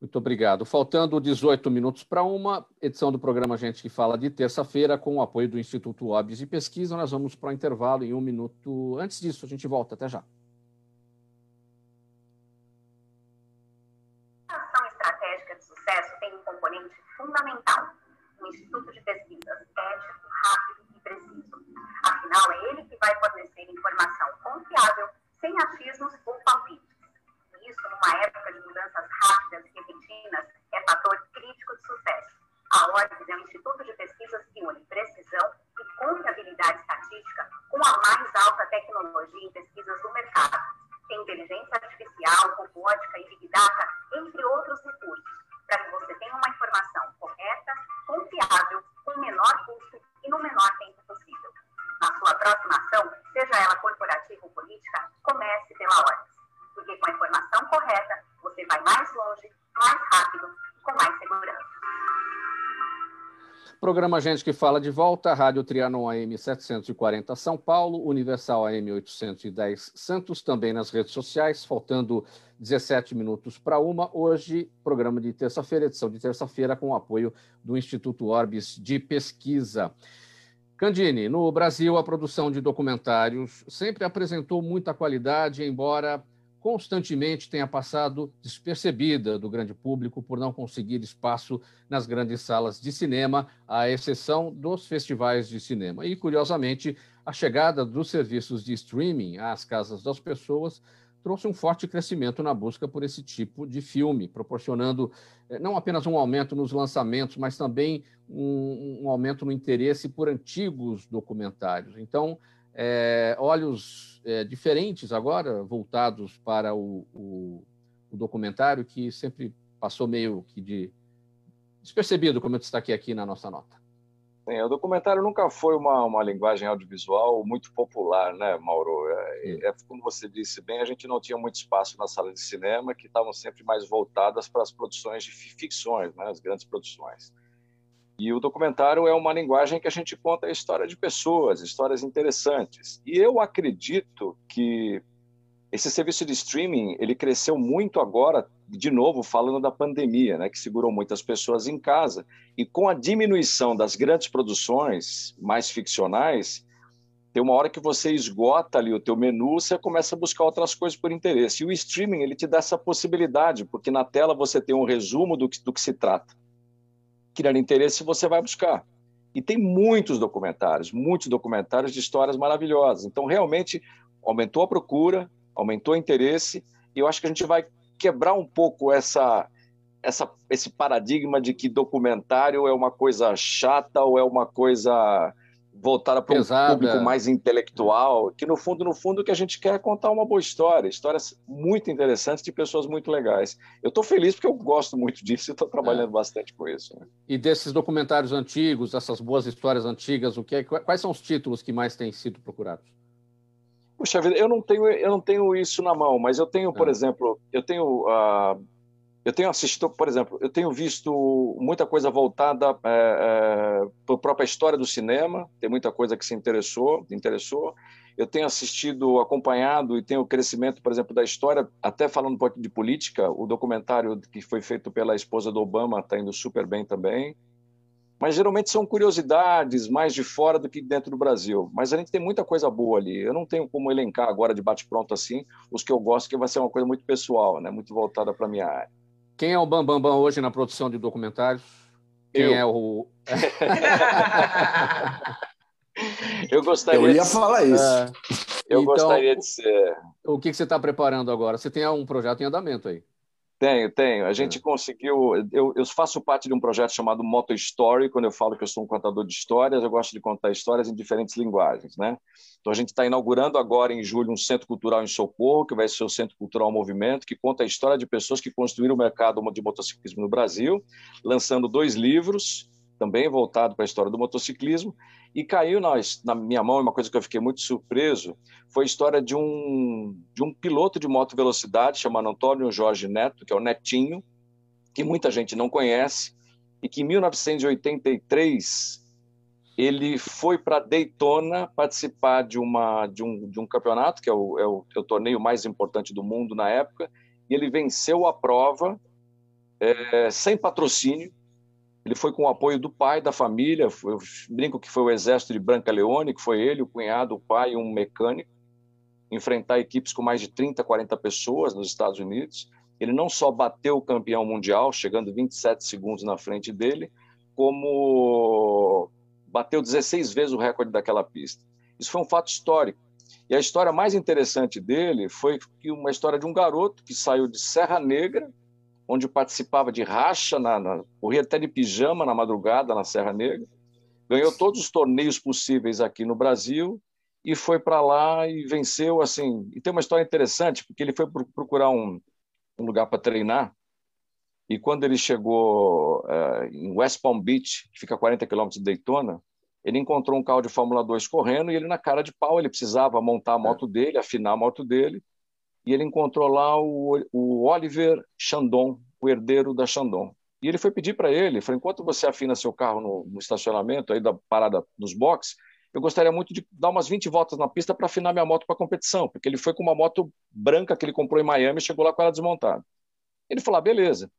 Speaker 2: Muito obrigado. Faltando 18 minutos para uma edição do programa Gente que Fala de terça-feira, com o apoio do Instituto OBS de Pesquisa, nós vamos para o intervalo em um minuto. Antes disso, a gente volta. Até já.
Speaker 7: A ação estratégica de sucesso tem um componente fundamental: um instituto de pesquisas ético, rápido e preciso. Afinal, é ele que vai fornecer informação confiável, sem achismos ou palpites. Isso, numa época de mudanças rápidas e repentinas, é fator crítico de sucesso. A ORBS é um instituto de pesquisas que une precisão e confiabilidade estatística com a mais alta tecnologia em pesquisas do mercado. Tem inteligência artificial, robótica e big data, entre outros recursos, para que você tenha uma informação correta, confiável, com menor custo e no menor tempo possível na sua próxima ação, seja ela corporativa ou política, comece pela ordem. Porque com a informação correta, você vai mais longe, mais rápido e com mais segurança.
Speaker 2: Programa Gente que Fala de volta, Rádio Trianon AM 740 São Paulo, Universal AM 810 Santos, também nas redes sociais, faltando 17 minutos para uma. Hoje, programa de terça-feira, edição de terça-feira, com o apoio do Instituto Orbis de Pesquisa. Candini, no Brasil, a produção de documentários sempre apresentou muita qualidade, embora constantemente tenha passado despercebida do grande público por não conseguir espaço nas grandes salas de cinema, à exceção dos festivais de cinema. E, curiosamente, a chegada dos serviços de streaming às casas das pessoas trouxe um forte crescimento na busca por esse tipo de filme, proporcionando eh, não apenas um aumento nos lançamentos, mas também um, um aumento no interesse por antigos documentários. Então, é, olhos é, diferentes agora, voltados para o, o, o, documentário, que sempre passou meio que de despercebido, como eu destaquei aqui na nossa nota.
Speaker 3: Sim, o documentário nunca foi uma, uma linguagem audiovisual muito popular, né, Mauro? É, é, como você disse bem, a gente não tinha muito espaço na sala de cinema, que estavam sempre mais voltadas para as produções de ficções, né, as grandes produções. E o documentário é uma linguagem que a gente conta a história de pessoas, histórias interessantes. E eu acredito que esse serviço de streaming ele cresceu muito agora, de novo falando da pandemia, né, que segurou muitas pessoas em casa e com a diminuição das grandes produções mais ficcionais, tem uma hora que você esgota ali o teu menu, você começa a buscar outras coisas por interesse. E o streaming ele te dá essa possibilidade, porque na tela você tem um resumo do que, do que se trata. Criar interesse você vai buscar. E tem muitos documentários, muitos documentários de histórias maravilhosas. Então realmente aumentou a procura, aumentou o interesse, e eu acho que a gente vai quebrar um pouco essa, essa, esse paradigma de que documentário é uma coisa chata ou é uma coisa voltada para um público mais intelectual, que no fundo, no fundo, o que a gente quer é contar uma boa história, histórias muito interessantes de pessoas muito legais. Eu estou feliz porque eu gosto muito disso e estou trabalhando é. bastante com isso. Né?
Speaker 2: E desses documentários antigos, essas boas histórias antigas, o que é, quais são os títulos que mais têm sido procurados?
Speaker 3: Puxa vida, eu não tenho, eu não tenho isso na mão, mas eu tenho, por é. exemplo, eu tenho, uh, eu tenho assistido, por exemplo, eu tenho visto muita coisa voltada é, é, para a própria história do cinema, tem muita coisa que se interessou, interessou. eu tenho assistido, acompanhado e tenho o crescimento, por exemplo, da história, até falando um pouco de política, o documentário que foi feito pela esposa do Obama está indo super bem também. Mas geralmente são curiosidades mais de fora do que dentro do Brasil. Mas a gente tem muita coisa boa ali. Eu não tenho como elencar agora de bate-pronto assim os que eu gosto, que vai ser uma coisa muito pessoal, né? muito voltada para a minha área.
Speaker 2: Quem é o Bambambam Bam Bam hoje na produção de documentários? Quem
Speaker 3: eu.
Speaker 2: é o. <laughs> <laughs>
Speaker 3: eu gostaria.
Speaker 5: Eu ia de... falar isso. É...
Speaker 3: Eu então, gostaria de ser.
Speaker 2: O que você está preparando agora? Você tem um projeto em andamento aí?
Speaker 3: Tenho, tenho. A gente é. conseguiu. Eu, eu, faço parte de um projeto chamado Moto Story. Quando eu falo que eu sou um contador de histórias, eu gosto de contar histórias em diferentes linguagens, né? Então a gente está inaugurando agora em julho um centro cultural em Socorro, que vai ser o Centro Cultural Movimento, que conta a história de pessoas que construíram o mercado de motociclismo no Brasil, lançando dois livros também voltado para a história do motociclismo e caiu na, na minha mão, uma coisa que eu fiquei muito surpreso, foi a história de um, de um piloto de moto velocidade chamado Antônio Jorge Neto, que é o Netinho, que muita gente não conhece, e que em 1983 ele foi para Daytona participar de, uma, de, um, de um campeonato, que é o, é, o, é o torneio mais importante do mundo na época, e ele venceu a prova é, sem patrocínio, ele foi com o apoio do pai, da família, eu brinco que foi o exército de Branca Leone, que foi ele, o cunhado, o pai e um mecânico, enfrentar equipes com mais de 30, 40 pessoas nos Estados Unidos. Ele não só bateu o campeão mundial, chegando 27 segundos na frente dele, como bateu 16 vezes o recorde daquela pista. Isso foi um fato histórico. E a história mais interessante dele foi uma história de um garoto que saiu de Serra Negra, onde participava de racha, na, na, corria até de pijama na madrugada na Serra Negra, ganhou todos os torneios possíveis aqui no Brasil e foi para lá e venceu assim. E tem uma história interessante porque ele foi procurar um, um lugar para treinar e quando ele chegou uh, em West Palm Beach, que fica a 40 quilômetros de Daytona, ele encontrou um carro de Fórmula 2 correndo e ele na cara de pau ele precisava montar a moto dele, afinar a moto dele e ele encontrou lá o, o Oliver Chandon, o herdeiro da Chandon. E ele foi pedir para ele, falou, enquanto você afina seu carro no, no, estacionamento aí da parada dos boxes, eu gostaria muito de dar umas 20 voltas na pista para afinar minha moto para competição, porque ele foi com uma moto branca que ele comprou em Miami e chegou lá com ela desmontada. Ele falou, ah, beleza.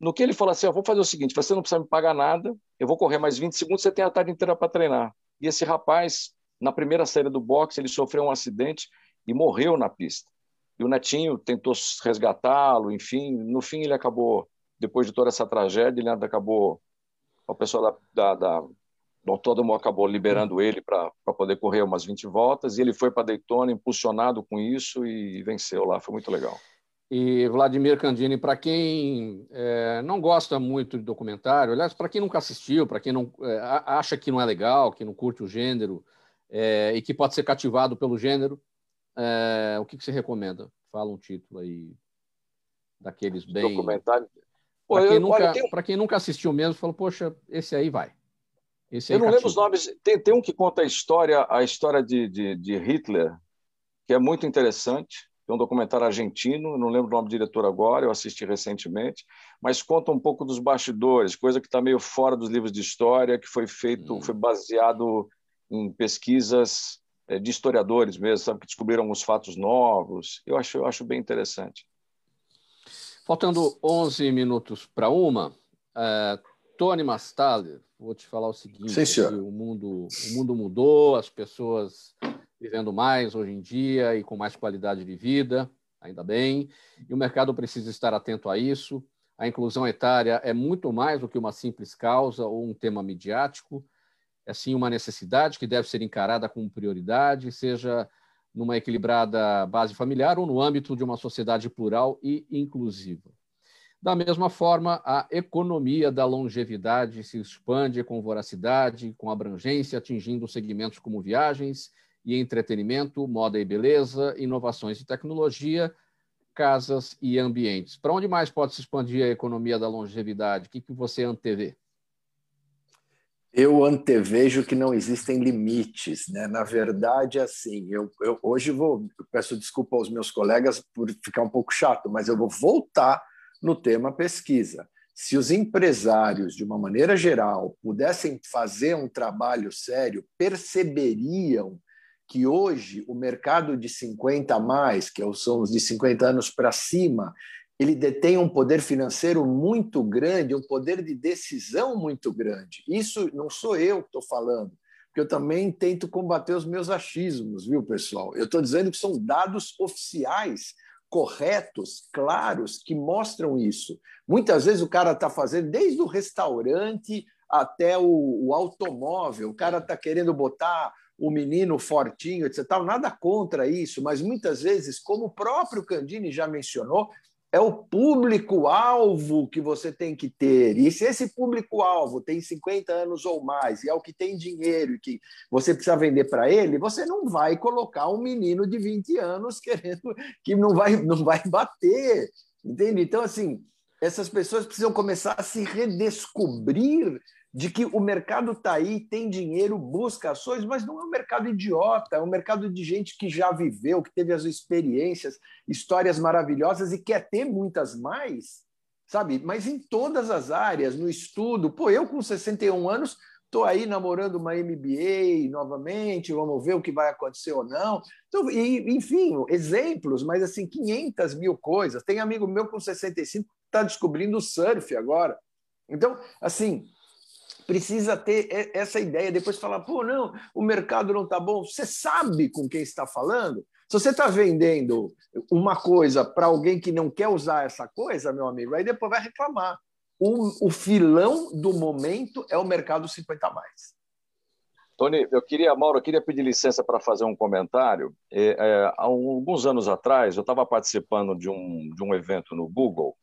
Speaker 3: No que ele falou assim, eu vou fazer o seguinte, você não precisa me pagar nada, eu vou correr mais 20 segundos, você tem a tarde inteira para treinar. E esse rapaz, na primeira série do boxe, ele sofreu um acidente e morreu na pista. E o Netinho tentou resgatá-lo, enfim, no fim ele acabou, depois de toda essa tragédia, ele acabou, o pessoal da, da, da do autódromo acabou liberando ele para poder correr umas 20 voltas, e ele foi para Daytona impulsionado com isso e venceu lá, foi muito legal.
Speaker 2: E Vladimir Candini, para quem é, não gosta muito de documentário, aliás, para quem nunca assistiu, para quem não é, acha que não é legal, que não curte o gênero é, e que pode ser cativado pelo gênero, é, o que, que você recomenda? Fala um título aí daqueles bem.
Speaker 3: Documentário.
Speaker 2: Para quem, nunca, tenho... quem nunca assistiu mesmo, falou, poxa, esse aí vai.
Speaker 3: Esse aí eu não lembro os nomes. Tem, tem um que conta a história, a história de, de, de Hitler, que é muito interessante. É um documentário argentino, não lembro o nome do diretor agora, eu assisti recentemente, mas conta um pouco dos bastidores, coisa que está meio fora dos livros de história, que foi feito, hum. foi baseado em pesquisas de historiadores mesmo, sabe, que descobriram os fatos novos. Eu acho, eu acho bem interessante.
Speaker 2: Faltando 11 minutos para uma, uh, Tony Mastaler, vou te falar o seguinte:
Speaker 5: Sim,
Speaker 2: o, mundo, o mundo mudou, as pessoas vivendo mais hoje em dia e com mais qualidade de vida, ainda bem, e o mercado precisa estar atento a isso. A inclusão etária é muito mais do que uma simples causa ou um tema midiático é sim uma necessidade que deve ser encarada como prioridade, seja numa equilibrada base familiar ou no âmbito de uma sociedade plural e inclusiva. Da mesma forma, a economia da longevidade se expande com voracidade, com abrangência, atingindo segmentos como viagens e entretenimento, moda e beleza, inovações e tecnologia, casas e ambientes. Para onde mais pode se expandir a economia da longevidade? O que, que você antevê?
Speaker 5: Eu antevejo que não existem limites, né? Na verdade, assim, eu, eu hoje vou eu peço desculpa aos meus colegas por ficar um pouco chato, mas eu vou voltar no tema pesquisa. Se os empresários, de uma maneira geral, pudessem fazer um trabalho sério, perceberiam que hoje o mercado de 50 a mais, que são os de 50 anos para cima, ele detém um poder financeiro muito grande, um poder de decisão muito grande. Isso não sou eu que estou falando, porque eu também tento combater os meus achismos, viu, pessoal? Eu estou dizendo que são dados oficiais, corretos, claros, que mostram isso. Muitas vezes o cara está fazendo desde o restaurante até o, o automóvel, o cara está querendo botar o menino fortinho, etc. Nada contra isso, mas muitas vezes, como o próprio Candini já mencionou, é o público-alvo que você tem que ter. E se esse público-alvo tem 50 anos ou mais e é o que tem dinheiro e que você precisa vender para ele, você não vai colocar um menino de 20 anos <laughs> querendo que não vai, não vai bater. Entende? Então, assim, essas pessoas precisam começar a se redescobrir de que o mercado está aí, tem dinheiro, busca ações, mas não é um mercado idiota, é um mercado de gente que já viveu, que teve as experiências, histórias maravilhosas e quer ter muitas mais, sabe? Mas em todas as áreas, no estudo. Pô, eu com 61 anos estou aí namorando uma MBA novamente, vamos ver o que vai acontecer ou não. Então, e, enfim, exemplos, mas assim, 500 mil coisas. Tem amigo meu com 65 que está descobrindo o surf agora. Então, assim, precisa ter essa ideia, depois falar, pô, não, o mercado não está bom. Você sabe com quem está falando? Se você está vendendo uma coisa para alguém que não quer usar essa coisa, meu amigo, aí depois vai reclamar. O, o filão do momento é o mercado 50 mais.
Speaker 3: Tony, eu queria, Mauro, eu queria pedir licença para fazer um comentário. É, é, há alguns anos atrás, eu estava participando de um, de um evento no Google,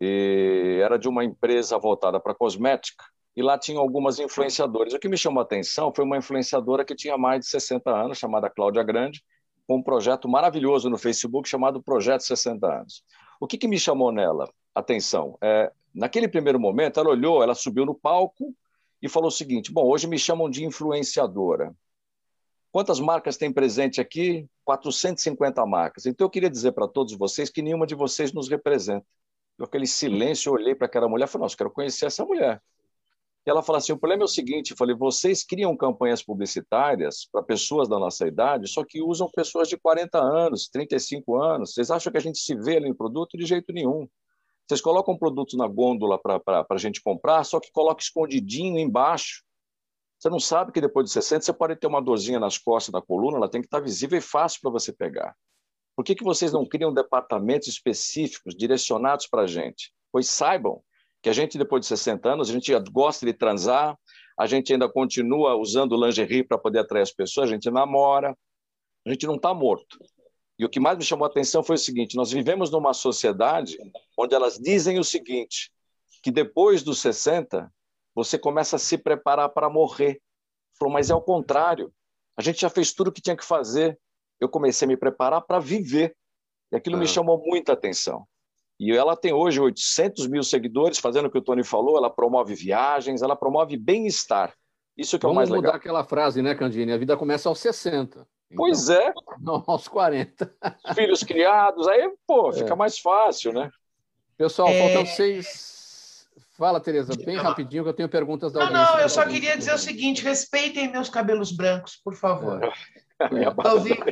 Speaker 3: e era de uma empresa voltada para cosmética, e lá tinha algumas influenciadoras. O que me chamou a atenção foi uma influenciadora que tinha mais de 60 anos, chamada Cláudia Grande, com um projeto maravilhoso no Facebook chamado Projeto 60 Anos. O que, que me chamou nela atenção? É, naquele primeiro momento, ela olhou, ela subiu no palco e falou o seguinte: Bom, hoje me chamam de influenciadora. Quantas marcas tem presente aqui? 450 marcas. Então eu queria dizer para todos vocês que nenhuma de vocês nos representa. Eu, aquele silêncio, eu olhei para aquela mulher e falei: Nossa, quero conhecer essa mulher. E ela fala assim: o problema é o seguinte, eu falei, vocês criam campanhas publicitárias para pessoas da nossa idade, só que usam pessoas de 40 anos, 35 anos. Vocês acham que a gente se vê ali no produto? De jeito nenhum. Vocês colocam produto na gôndola para a gente comprar, só que coloca escondidinho embaixo. Você não sabe que depois de 60 você pode ter uma dorzinha nas costas da coluna, ela tem que estar visível e fácil para você pegar. Por que, que vocês não criam departamentos específicos direcionados para a gente? Pois saibam que a gente, depois de 60 anos, a gente gosta de transar, a gente ainda continua usando lingerie para poder atrair as pessoas, a gente namora, a gente não está morto. E o que mais me chamou a atenção foi o seguinte: nós vivemos numa sociedade onde elas dizem o seguinte, que depois dos 60, você começa a se preparar para morrer. Falou, mas é o contrário. A gente já fez tudo o que tinha que fazer. Eu comecei a me preparar para viver. E aquilo me ah. chamou muita atenção. E ela tem hoje 800 mil seguidores, fazendo o que o Tony falou, ela promove viagens, ela promove bem-estar. Isso que é
Speaker 2: Vamos
Speaker 3: o mais legal.
Speaker 2: Vamos mudar aquela frase, né, Candini? A vida começa aos 60.
Speaker 3: Então, pois é.
Speaker 2: Não aos 40. <laughs>
Speaker 3: Filhos criados, aí, pô, fica é. mais fácil, né?
Speaker 2: Pessoal, é... faltam seis. Fala, Tereza, bem rapidinho, que eu tenho perguntas da
Speaker 4: Não, não, eu só queria dizer o seguinte: respeitem meus cabelos brancos, por favor. É. <laughs> Vivo.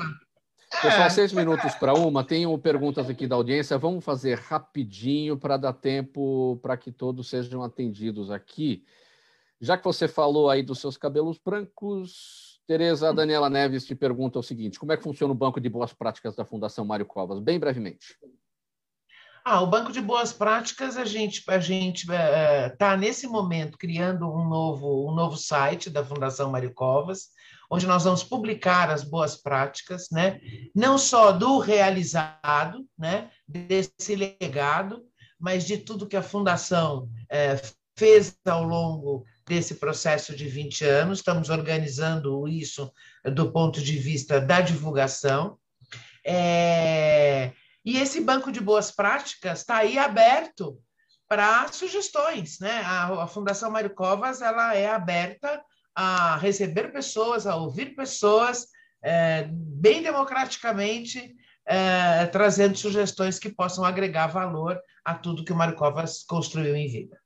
Speaker 2: Pessoal, é. seis minutos para uma. Tenho perguntas aqui da audiência. Vamos fazer rapidinho para dar tempo para que todos sejam atendidos aqui. Já que você falou aí dos seus cabelos brancos, Tereza Daniela Neves te pergunta o seguinte: como é que funciona o banco de boas práticas da Fundação Mário Covas? Bem brevemente.
Speaker 4: Ah, o banco de boas práticas a gente a gente está é, nesse momento criando um novo um novo site da Fundação Mário Covas onde nós vamos publicar as boas práticas, né? não só do realizado, né? desse legado, mas de tudo que a Fundação é, fez ao longo desse processo de 20 anos. Estamos organizando isso do ponto de vista da divulgação. É, e esse banco de boas práticas está aí aberto para sugestões, né? A, a Fundação Mário Covas ela é aberta a receber pessoas, a ouvir pessoas, é, bem democraticamente, é, trazendo sugestões que possam agregar valor a tudo que o Mário Covas construiu em vida.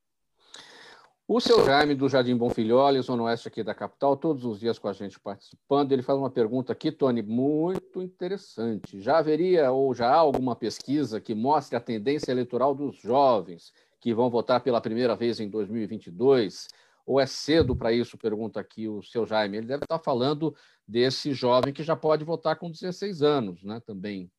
Speaker 2: O seu Jaime, do Jardim Bonfilholi, Zona Oeste aqui da capital, todos os dias com a gente participando. Ele faz uma pergunta aqui, Tony, muito interessante. Já haveria ou já há alguma pesquisa que mostre a tendência eleitoral dos jovens que vão votar pela primeira vez em 2022? Ou é cedo para isso? Pergunta aqui o seu Jaime. Ele deve estar falando desse jovem que já pode votar com 16 anos, né? Também.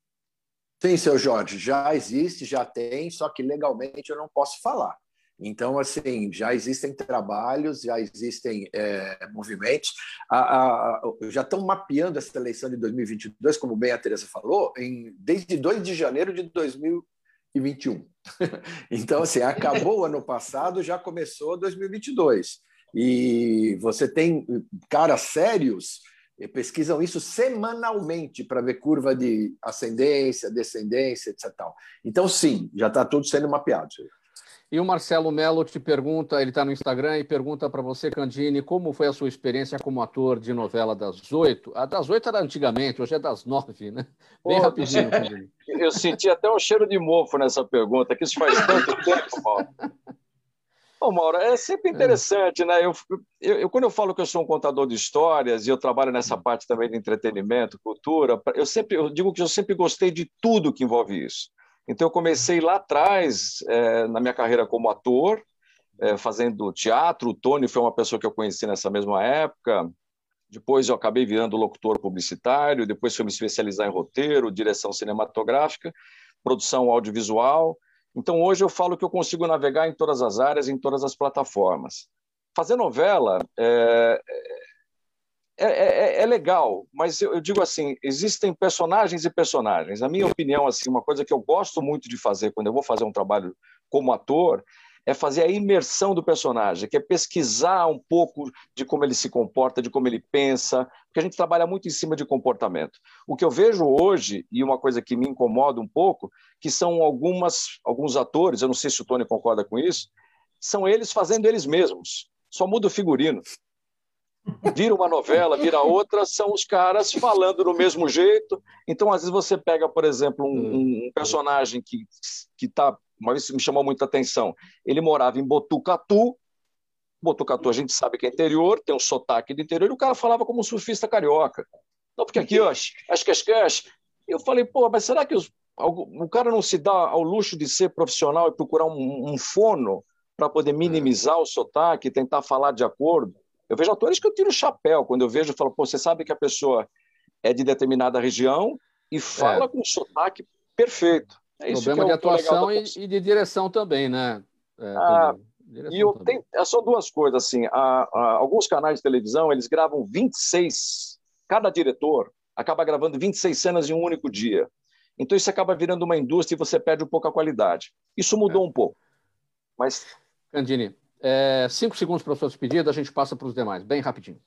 Speaker 5: Sim, seu Jorge, já existe, já tem, só que legalmente eu não posso falar. Então, assim, já existem trabalhos, já existem é, movimentos, a, a, já estão mapeando essa eleição de 2022, como bem a Teresa falou, em, desde 2 de janeiro de 2021. <laughs> então, assim, acabou o ano passado, já começou 2022. E você tem caras sérios pesquisam isso semanalmente para ver curva de ascendência, descendência, etc. Então, sim, já está tudo sendo mapeado.
Speaker 2: E o Marcelo Melo te pergunta, ele está no Instagram e pergunta para você, Candini, como foi a sua experiência como ator de novela das oito? A das oito era antigamente, hoje é das nove, né? Bem Pô, rapidinho, <laughs> Candini.
Speaker 3: Eu senti até um cheiro de mofo nessa pergunta, que isso faz tanto <laughs> tempo, Mauro. Bom, Mauro, é sempre interessante, né? Eu, eu, eu, quando eu falo que eu sou um contador de histórias e eu trabalho nessa parte também de entretenimento, cultura, eu sempre eu digo que eu sempre gostei de tudo que envolve isso. Então, eu comecei lá atrás, é, na minha carreira como ator, é, fazendo teatro. O Tony foi uma pessoa que eu conheci nessa mesma época. Depois, eu acabei virando locutor publicitário. Depois, fui me especializar em roteiro, direção cinematográfica, produção audiovisual. Então, hoje, eu falo que eu consigo navegar em todas as áreas, em todas as plataformas. Fazer novela é, é, é, é, legal, mas eu, eu, digo assim, existem personagens e personagens. A minha opinião, assim, uma coisa que eu gosto muito de fazer quando eu vou fazer um trabalho como ator é fazer a imersão do personagem, que é pesquisar um pouco de como ele se comporta, de como ele pensa, porque a gente trabalha muito em cima de comportamento. O que eu vejo hoje, e uma coisa que me incomoda um pouco, que são algumas, alguns atores, eu não sei se o Tony concorda com isso, são eles fazendo eles mesmos. Só muda o figurino vira uma novela, vira outra, são os caras falando do mesmo jeito. Então, às vezes, você pega, por exemplo, um, hum. um personagem que, que tá, uma vez me chamou muita atenção. Ele morava em Botucatu. Botucatu a gente sabe que é interior, tem um sotaque do interior, e o cara falava como um surfista carioca. Não, porque aqui, ó, as cash. Eu falei, pô, mas será que os, o cara não se dá ao luxo de ser profissional e procurar um, um fono para poder minimizar o sotaque, tentar falar de acordo? Eu vejo atores que eu tiro o chapéu quando eu vejo e falo, pô, você sabe que a pessoa é de determinada região e fala é. com sotaque perfeito.
Speaker 2: É isso Problema é de atuação e, e, de direção também, né?
Speaker 3: É, ah, e eu tenho, é só duas coisas, assim, alguns canais de televisão, eles gravam 26, cada diretor acaba gravando 26 cenas em um único dia. Então isso acaba virando uma indústria e você perde um pouco a qualidade. Isso mudou é. um pouco. Mas...
Speaker 2: Candini, é, cinco segundos para a sua despedida, a gente passa para os demais, bem rapidinho.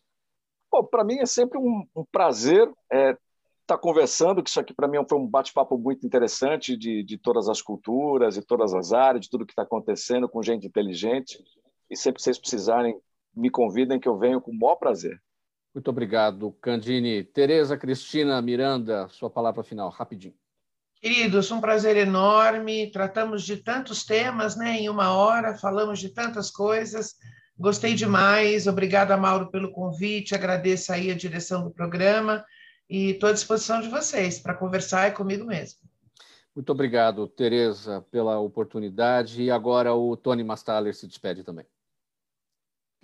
Speaker 3: Para mim é sempre um, um prazer estar é, tá conversando, que isso aqui para mim foi um bate-papo muito interessante de, de todas as culturas, de todas as áreas, de tudo que está acontecendo com gente inteligente. E sempre que vocês precisarem, me convidem que eu venho com o maior prazer.
Speaker 2: Muito obrigado, Candini. Tereza Cristina Miranda, sua palavra final, rapidinho.
Speaker 4: Queridos, um prazer enorme. Tratamos de tantos temas, né? Em uma hora, falamos de tantas coisas. Gostei demais. Obrigada, Mauro, pelo convite. Agradeço aí a direção do programa e estou à disposição de vocês para conversar é comigo mesmo.
Speaker 2: Muito obrigado, Tereza, pela oportunidade. E agora o Tony Mastaler se despede também.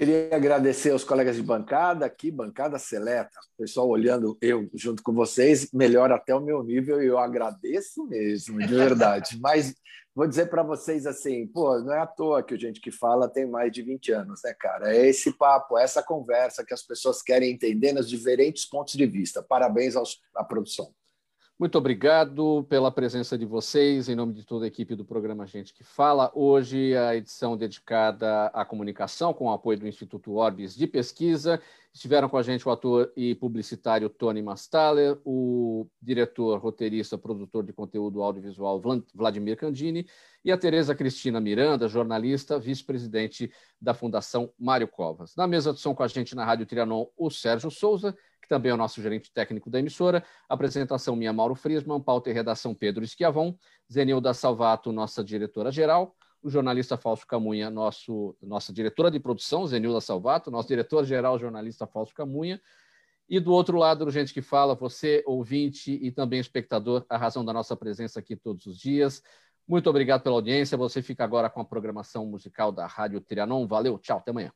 Speaker 5: Queria agradecer aos colegas de bancada aqui, bancada seleta, pessoal olhando eu junto com vocês, melhora até o meu nível e eu agradeço mesmo, de verdade. <laughs> Mas vou dizer para vocês assim, pô, não é à toa que o gente que fala tem mais de 20 anos, né, cara? É esse papo, essa conversa que as pessoas querem entender nos diferentes pontos de vista. Parabéns aos, à produção.
Speaker 2: Muito obrigado pela presença de vocês, em nome de toda a equipe do programa Gente que Fala. Hoje, a edição dedicada à comunicação, com o apoio do Instituto Orbis de Pesquisa. Estiveram com a gente o ator e publicitário Tony Mastaler, o diretor, roteirista, produtor de conteúdo audiovisual Vladimir Candini e a Tereza Cristina Miranda, jornalista, vice-presidente da Fundação Mário Covas. Na mesa de som com a gente na Rádio Trianon, o Sérgio Souza que também é o nosso gerente técnico da emissora. Apresentação minha, Mauro Frisman, pauta e redação Pedro Esquiavon, Zenilda Salvato, nossa diretora-geral, o jornalista Fausto Camunha, nosso, nossa diretora de produção, Zenilda Salvato, nosso diretor-geral, jornalista Fausto Camunha, e do outro lado, gente que fala, você, ouvinte e também espectador, a razão da nossa presença aqui todos os dias. Muito obrigado pela audiência. Você fica agora com a programação musical da Rádio Trianon. Valeu, tchau, até amanhã.